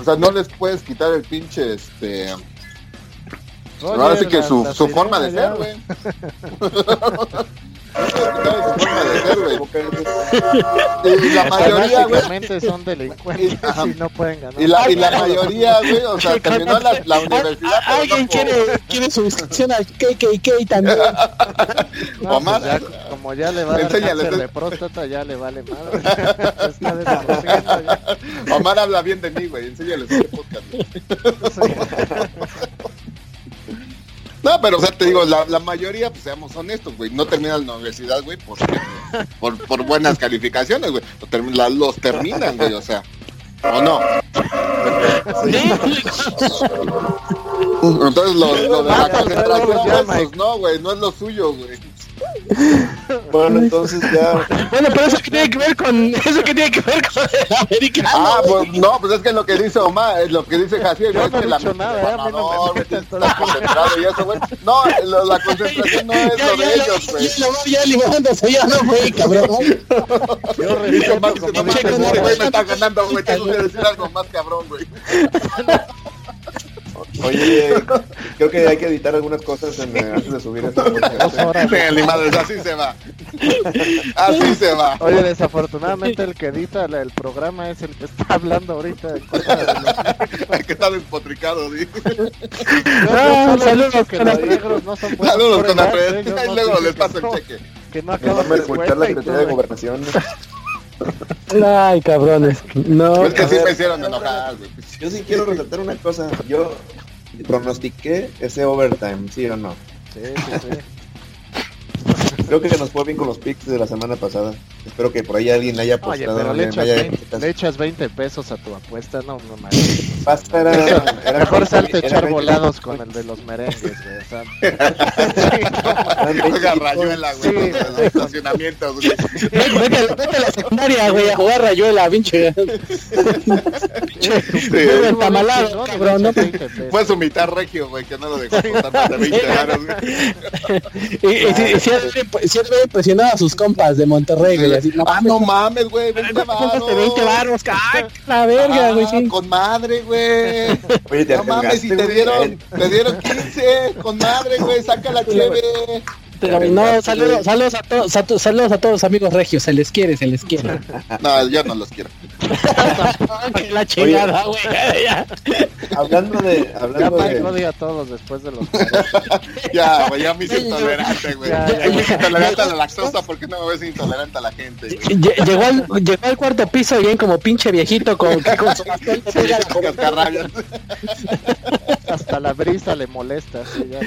O sea, no les puedes quitar el pinche, este... ahora sí que su, su forma de ser, güey. y la mayoría, güey. son delincuentes y, no pueden ganar. Y la, y la mayoría, güey, o sea, terminó la, la universidad. Alguien quiere, quiere suscripción al KKK también. No, Omar, pues ya, como ya le va a dar cáncer de próstata, ya le vale madre. Está desarrollando ya. Omar habla bien de mí, güey. Enséñales este podcast. Sí. No, pero o sea, te digo, la, la mayoría, pues seamos honestos, güey, no terminan la universidad, güey, por, por, por buenas calificaciones, güey. Los, los terminan, güey, o sea, ¿o no? Entonces, lo, lo de la concentración, pues, no, güey, no es lo suyo, güey. Bueno, entonces ya. Bueno, pero eso que tiene que ver con eso que tiene que ver con el americano. Ah, pues no, pues es que lo que dice Omar, es lo que dice Jaciel, no es que la no, no, está concentrado y eso, güey. No, lo, la concentración no es lo de ellos, güey. Ya, ya limándose, ya no, güey, cabrón. Yo reviso más como dice, güey, me está ganando, güey, tengo que decir algo más cabrón, güey. Oye, creo que hay que editar algunas cosas en, antes de subir esta así se va. Así se va. Oye, desafortunadamente el que edita el programa es el que está hablando ahorita. el que está despotricado, ¿sí? No, saludos que los negros no son buenos. Saludos con la y luego les paso el cheque. Que no acaban de escuchar la Secretaría de Gobernación. Ay, cabrones. No. Es que sí me hicieron enojar, güey. Yo sí quiero resaltar una cosa. Yo pronostiqué ese overtime, ¿sí o no? Sí, sí, sí. Creo que nos fue bien con los picks de la semana pasada. Espero que por ahí alguien haya apostado. Oye, pero le echas, haya... 20, le echas, 20, pesos a tu apuesta, no, no mames. Basta, era, era, Mejor salte a echar volados con el de los merengues, güey. O sea, Juega rayuela, güey. Sí, en el estacionamiento, güey. Vete, vete a la secundaria, güey, a jugar rayuela, pinche. pinche. Sí, tamalado, cabrón, ¿no? Fue su mitad regio, güey, que no lo dejó apostar más de 20 varos, güey. Y, y, si, si, si, si impresionado a sus compas de Monterrey, güey. Así, no, ah, no mames, güey, 20 varos. 20 varos, ay, la verga, güey, sí. Con madre, güey. Oye, te no mames, si te dieron, te dieron 15, con madre, güey, saca la cheve. No, saludos, saludos, a todos, saludos a todos los amigos regios, se les quiere, se les quiere. No, yo no los quiero. la chingada, güey. Hablando de, hablando ya de... odia a todos después de los. ya, güey, ya me hice intolerante, güey. Ya, ya, me hice intolerante a la lactosa porque no me ves intolerante a la gente. Llegó al, llegó al cuarto piso y bien como pinche viejito con, con su bastón sí, cascarrabias. Hasta la brisa le molesta. Sí, ya,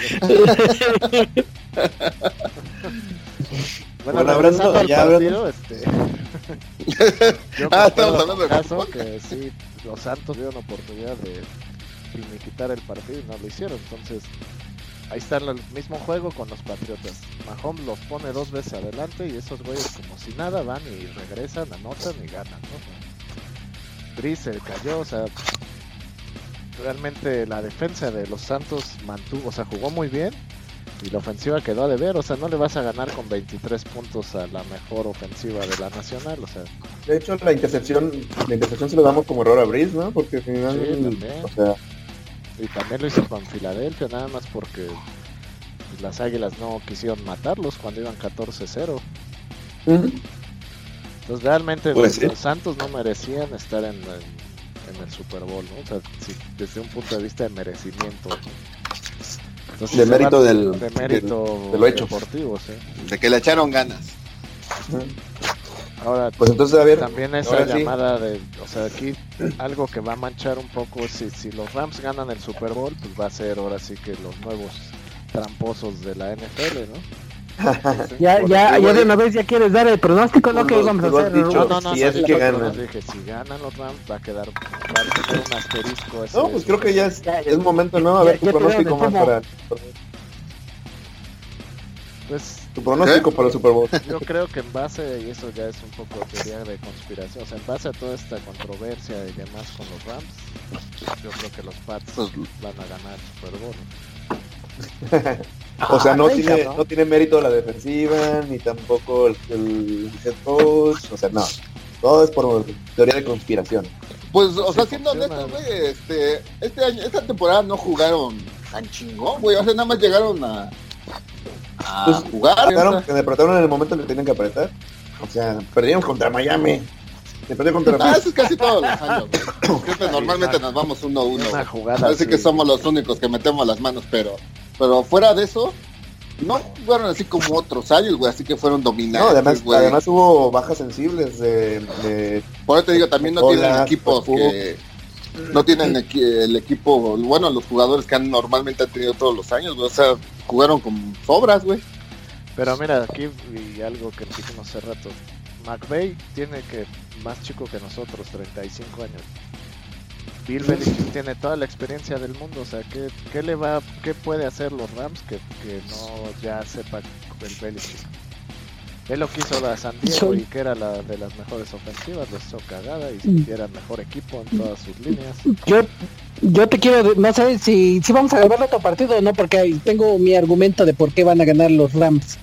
bueno, bueno hablando, ya partido, este... yo ah, estamos hablando de caso que sí, los Santos tuvieron oportunidad de finiquitar el partido y no lo hicieron, entonces ahí está el mismo juego con los Patriotas. Mahomes los pone dos veces adelante y esos güeyes como si nada van y regresan, anotan y ganan, ¿no? Cayó, o sea, realmente la defensa de los Santos mantuvo, o sea, jugó muy bien y la ofensiva quedó a deber, o sea, no le vas a ganar con 23 puntos a la mejor ofensiva de la nacional, o sea. De hecho, la intercepción, la intercepción se lo damos como error a Brice, ¿no? Porque al final, sí, también. o sea, y también lo hizo con Filadelfia, nada más porque las Águilas no quisieron matarlos cuando iban 14-0. Uh -huh. Entonces realmente los, los, Santos no merecían estar en, en, en, el Super Bowl, ¿no? O sea, si, desde un punto de vista de merecimiento. Entonces, de mérito del de mérito del, de lo hecho deportivo, sí. De que le echaron ganas. Ahora, pues entonces a ver, también esa llamada sí. de, o sea, aquí algo que va a manchar un poco si, si los Rams ganan el Super Bowl, pues va a ser ahora sí que los nuevos tramposos de la NFL, ¿no? ya, ya, ya de una vez ya quieres dar el pronóstico, ¿no? que vamos a hacer? Dicho, no, no, no, si es que ganan. Dije, si ganan los Rams va a quedar, va a tener un asterisco. Ese, no, pues creo que ya es, es momento, ¿no? A ver tu pronóstico más para... Pues tu pronóstico ¿Eh? para el Super Bowl. Yo creo que en base, y eso ya es un poco teoría de conspiración, o sea, en base a toda esta controversia y demás con los Rams, yo creo que los Pats pues, van a ganar el Super Bowl. O sea, no, tiene, no tiene mérito la defensiva, ni tampoco el, el head coach, o sea, no. Todo es por teoría de conspiración. Pues, o sea, siendo honesto, güey, este, este año, esta temporada no jugaron tan chingón, güey, o sea, nada más llegaron a a pues, jugar. Apretaron, que apretaron en el momento que tenían que apretar. O sea, perdieron contra Miami. Se perdió contra Ah, eso es casi todos los años. Siempre normalmente nos vamos uno a uno. Parece sí. que somos los únicos que metemos las manos, pero pero fuera de eso, no fueron así como otros años, güey, así que fueron dominados. No, además, además hubo bajas sensibles de, de Por eso te digo, también no tienen equipos que no tienen equi el equipo, bueno, los jugadores que han normalmente han tenido todos los años, güey, o sea, jugaron con sobras, güey. Pero mira, aquí y algo que dijimos hace rato, McVeigh tiene que más chico que nosotros, 35 años. Bill Belichick tiene toda la experiencia del mundo, o sea, ¿qué, qué le va, qué puede hacer los Rams que, que no ya sepa el Belichick? Él lo quiso la San Diego y que era la de las mejores ofensivas, lo hizo cagada y era el mejor equipo en todas sus líneas. Yo, yo te quiero, no sé si, si vamos a ganar otro partido o no, porque tengo mi argumento de por qué van a ganar los Rams.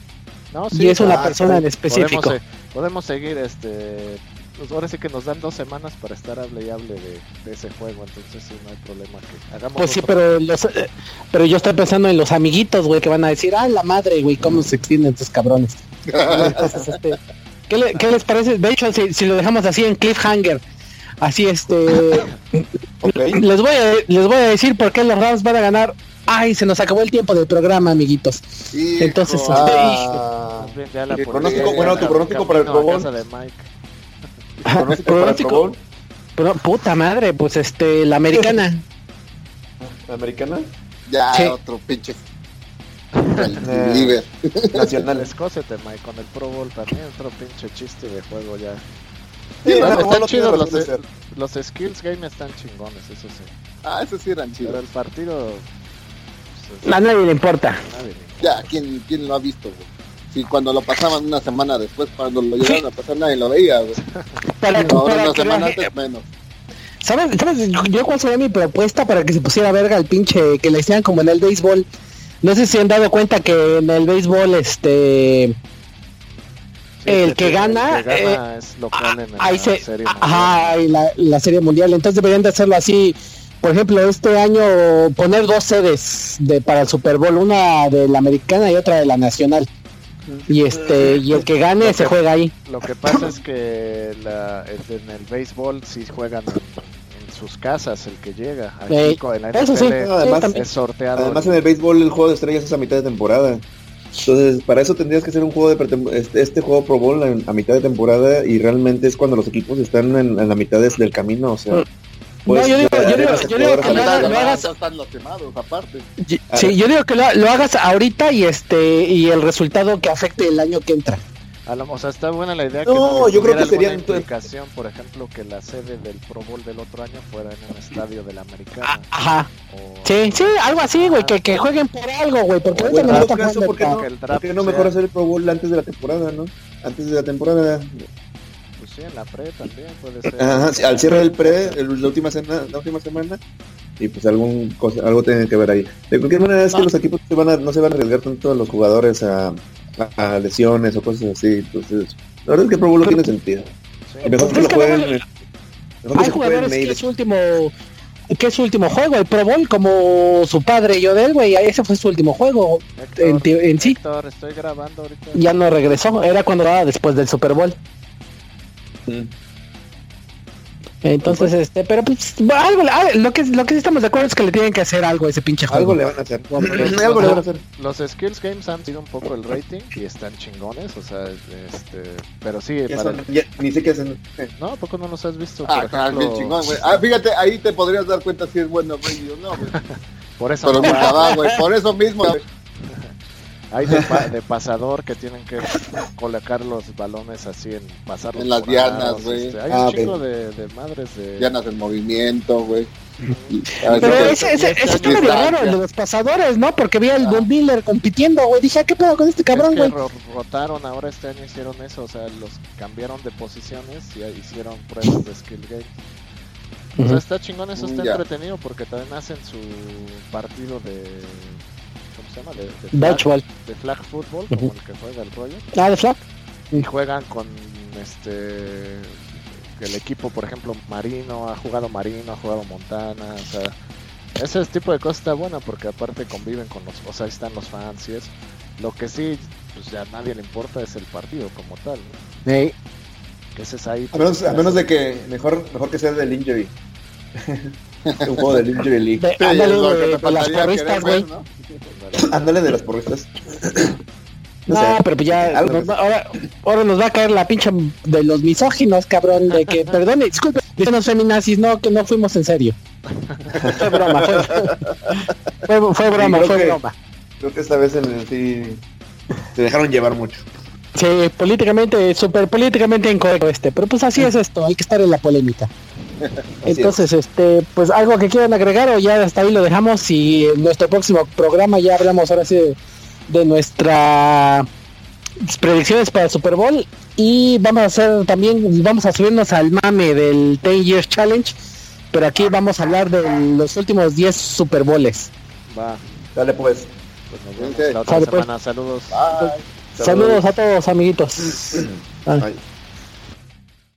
No, sí, y es una persona en específico. Podemos, podemos seguir, este, pues ahora sí que nos dan dos semanas para estar hable y hable de, de ese juego, entonces sí, no hay problema que hagamos. Pues sí, pero, los, eh, pero yo estoy pensando en los amiguitos, güey, que van a decir, ah, la madre, güey, cómo se extienden estos cabrones. Entonces, este, ¿qué, le, ¿qué, les parece? De hecho, si, si, lo dejamos así en cliffhanger, así este, okay. les voy a les voy a decir por qué los Rams van a ganar. Ay, se nos acabó el tiempo del programa, amiguitos. Hijo. Entonces, ah, este, pronóstico, bueno, tu pronóstico para el Pro ¿Pronóstico, pronóstico pero, puta madre, pues este, la americana. ¿La americana? Ya, sí. otro pinche líder. Nacional. Escócete, Mike, con el Pro Bowl también, otro pinche chiste de juego ya. Sí, están chidos los, los, skills game están chingones, eso sí. Ah, eso sí eran chidos. Pero el partido... Pues, a nadie le importa. Ya, ¿quién, ¿quién lo ha visto, güey? Si cuando lo pasaban una semana después, cuando lo llegaron a pasar nadie lo veía, güey. Para, ahora una semana antes menos. ¿Sabes, ¿Sabes? Yo cuál sería mi propuesta para que se pusiera verga el pinche, que le hicieran como en el béisbol. No sé si han dado cuenta que en el béisbol, este... el, que, gana, eh, es local en la serie ajá, la, la, serie mundial. Entonces deberían de hacerlo así. Por ejemplo, este año poner dos sedes de, para el Super Bowl, una de la americana y otra de la nacional. Y este y el que gane se juega ahí. Lo que pasa es que la, en el béisbol si juegan sus casas el que llega. Aquí en la NFL sí, además, es sorteado. Además en el béisbol el juego de estrellas es a mitad de temporada. Entonces, para eso tendrías que hacer un juego de este, este, juego Pro Bowl a mitad de temporada y realmente es cuando los equipos están en, la mitad del camino, o sea, pues, yo digo, yo digo, yo digo que lo, hagas. aparte. Sí, yo digo que lo, lo, hagas ahorita y este y el resultado que afecte el año que entra. A lo, o sea, está buena la idea no, que no yo creo que sería implicación, por ejemplo, que la sede del Pro Bowl del otro año fuera en un estadio de la Americana. Ah, ajá. Sí, sí, algo así, güey, que, que jueguen por algo, güey, porque ahorita no está jugando ¿por qué no, el draft no mejor hacer el Pro Bowl antes de la temporada, no? Antes de la temporada. Sí, en la pre también puede ser. Ajá, sí, al cierre del pre, el, la última semana, la última semana, y pues algún cosa, algo tiene que ver ahí. De cualquier manera es que los equipos se van a, no se van a arriesgar tanto a los jugadores a a lesiones o cosas así. Entonces, la verdad es que Pro Bowl no tiene sentido. mejor que lo jueguen. Hay jugadores que es su último que es su último juego, el Pro Bowl, como su padre yo de él, güey, ese fue su último juego en, en, sí. estoy grabando ahorita. Ya no regresó, era cuando era después del Super Bowl. Mm. Entonces, este, pero pues algo, lo que lo que sí estamos de acuerdo es que le tienen que hacer algo a ese pinche juego. Algo le van a hacer. algo le van a hacer. Los skills games han sido un poco el rating y están chingones, o sea, este, pero sí, para ni sé qué hacen. No, poco no los has visto? Ah, por ejemplo... chingón, güey. Ah, fíjate, ahí te podrías dar cuenta si es bueno güey o no, güey. Por eso pero nunca va, güey, por eso mismo. Hay de, pasador que tienen que colocar los balones así en pasar En las dianas, güey. Este, hay un ah, chico de, de, madres de... Dianas en movimiento, güey. Pero ese, ese, ese está medio raro, el de los pasadores, ¿no? Porque vi al Von Miller compitiendo, güey. Dije, ah, ¿qué pedo con este cabrón, güey? rotaron, ahora este año hicieron eso, o sea, los cambiaron de posiciones y hicieron pruebas de skill game. O sea, está chingón, eso está entretenido porque también hacen su partido de se llama? De, de, flag, de flag football, como el que juega el rollo. Ah, de flag. Y juegan con este el equipo, por ejemplo, Marino, ha jugado Marino, ha jugado Montana, o sea, ese tipo de cosas está buena porque aparte conviven con los, o sea, ahí están los fans y eso. Lo que sí, pues ya a nadie le importa es el partido como tal. ¿no? Que ese es ahí. A menos, a menos de que mejor, mejor que sea del injury. un juego del Injury League. ándale de, las porristas, güey. Ándale de las porristas. No, pero pues ya ahora, ahora nos va a caer la pincha de los misóginos, cabrón, de que, perdone, disculpe, los feminazis, no, que no fuimos en serio. fue broma, fue, fue, broma, fue broma. Creo que esta vez en el, sí se dejaron llevar mucho. Sí, políticamente, súper políticamente incorrecto este, pero pues así es esto, hay que estar en la polémica. Entonces, este, pues algo que quieran agregar o ya hasta ahí lo dejamos y en nuestro próximo programa ya hablamos ahora sí de, nuestras predicciones para el Super Bowl y vamos a hacer también, vamos a subirnos al mame del 10 Years Challenge, pero aquí vamos a hablar de los últimos 10 Super Bowls. Va, dale pues. pues la otra pues. semana. Saludos. Saludos a todos, amiguitos.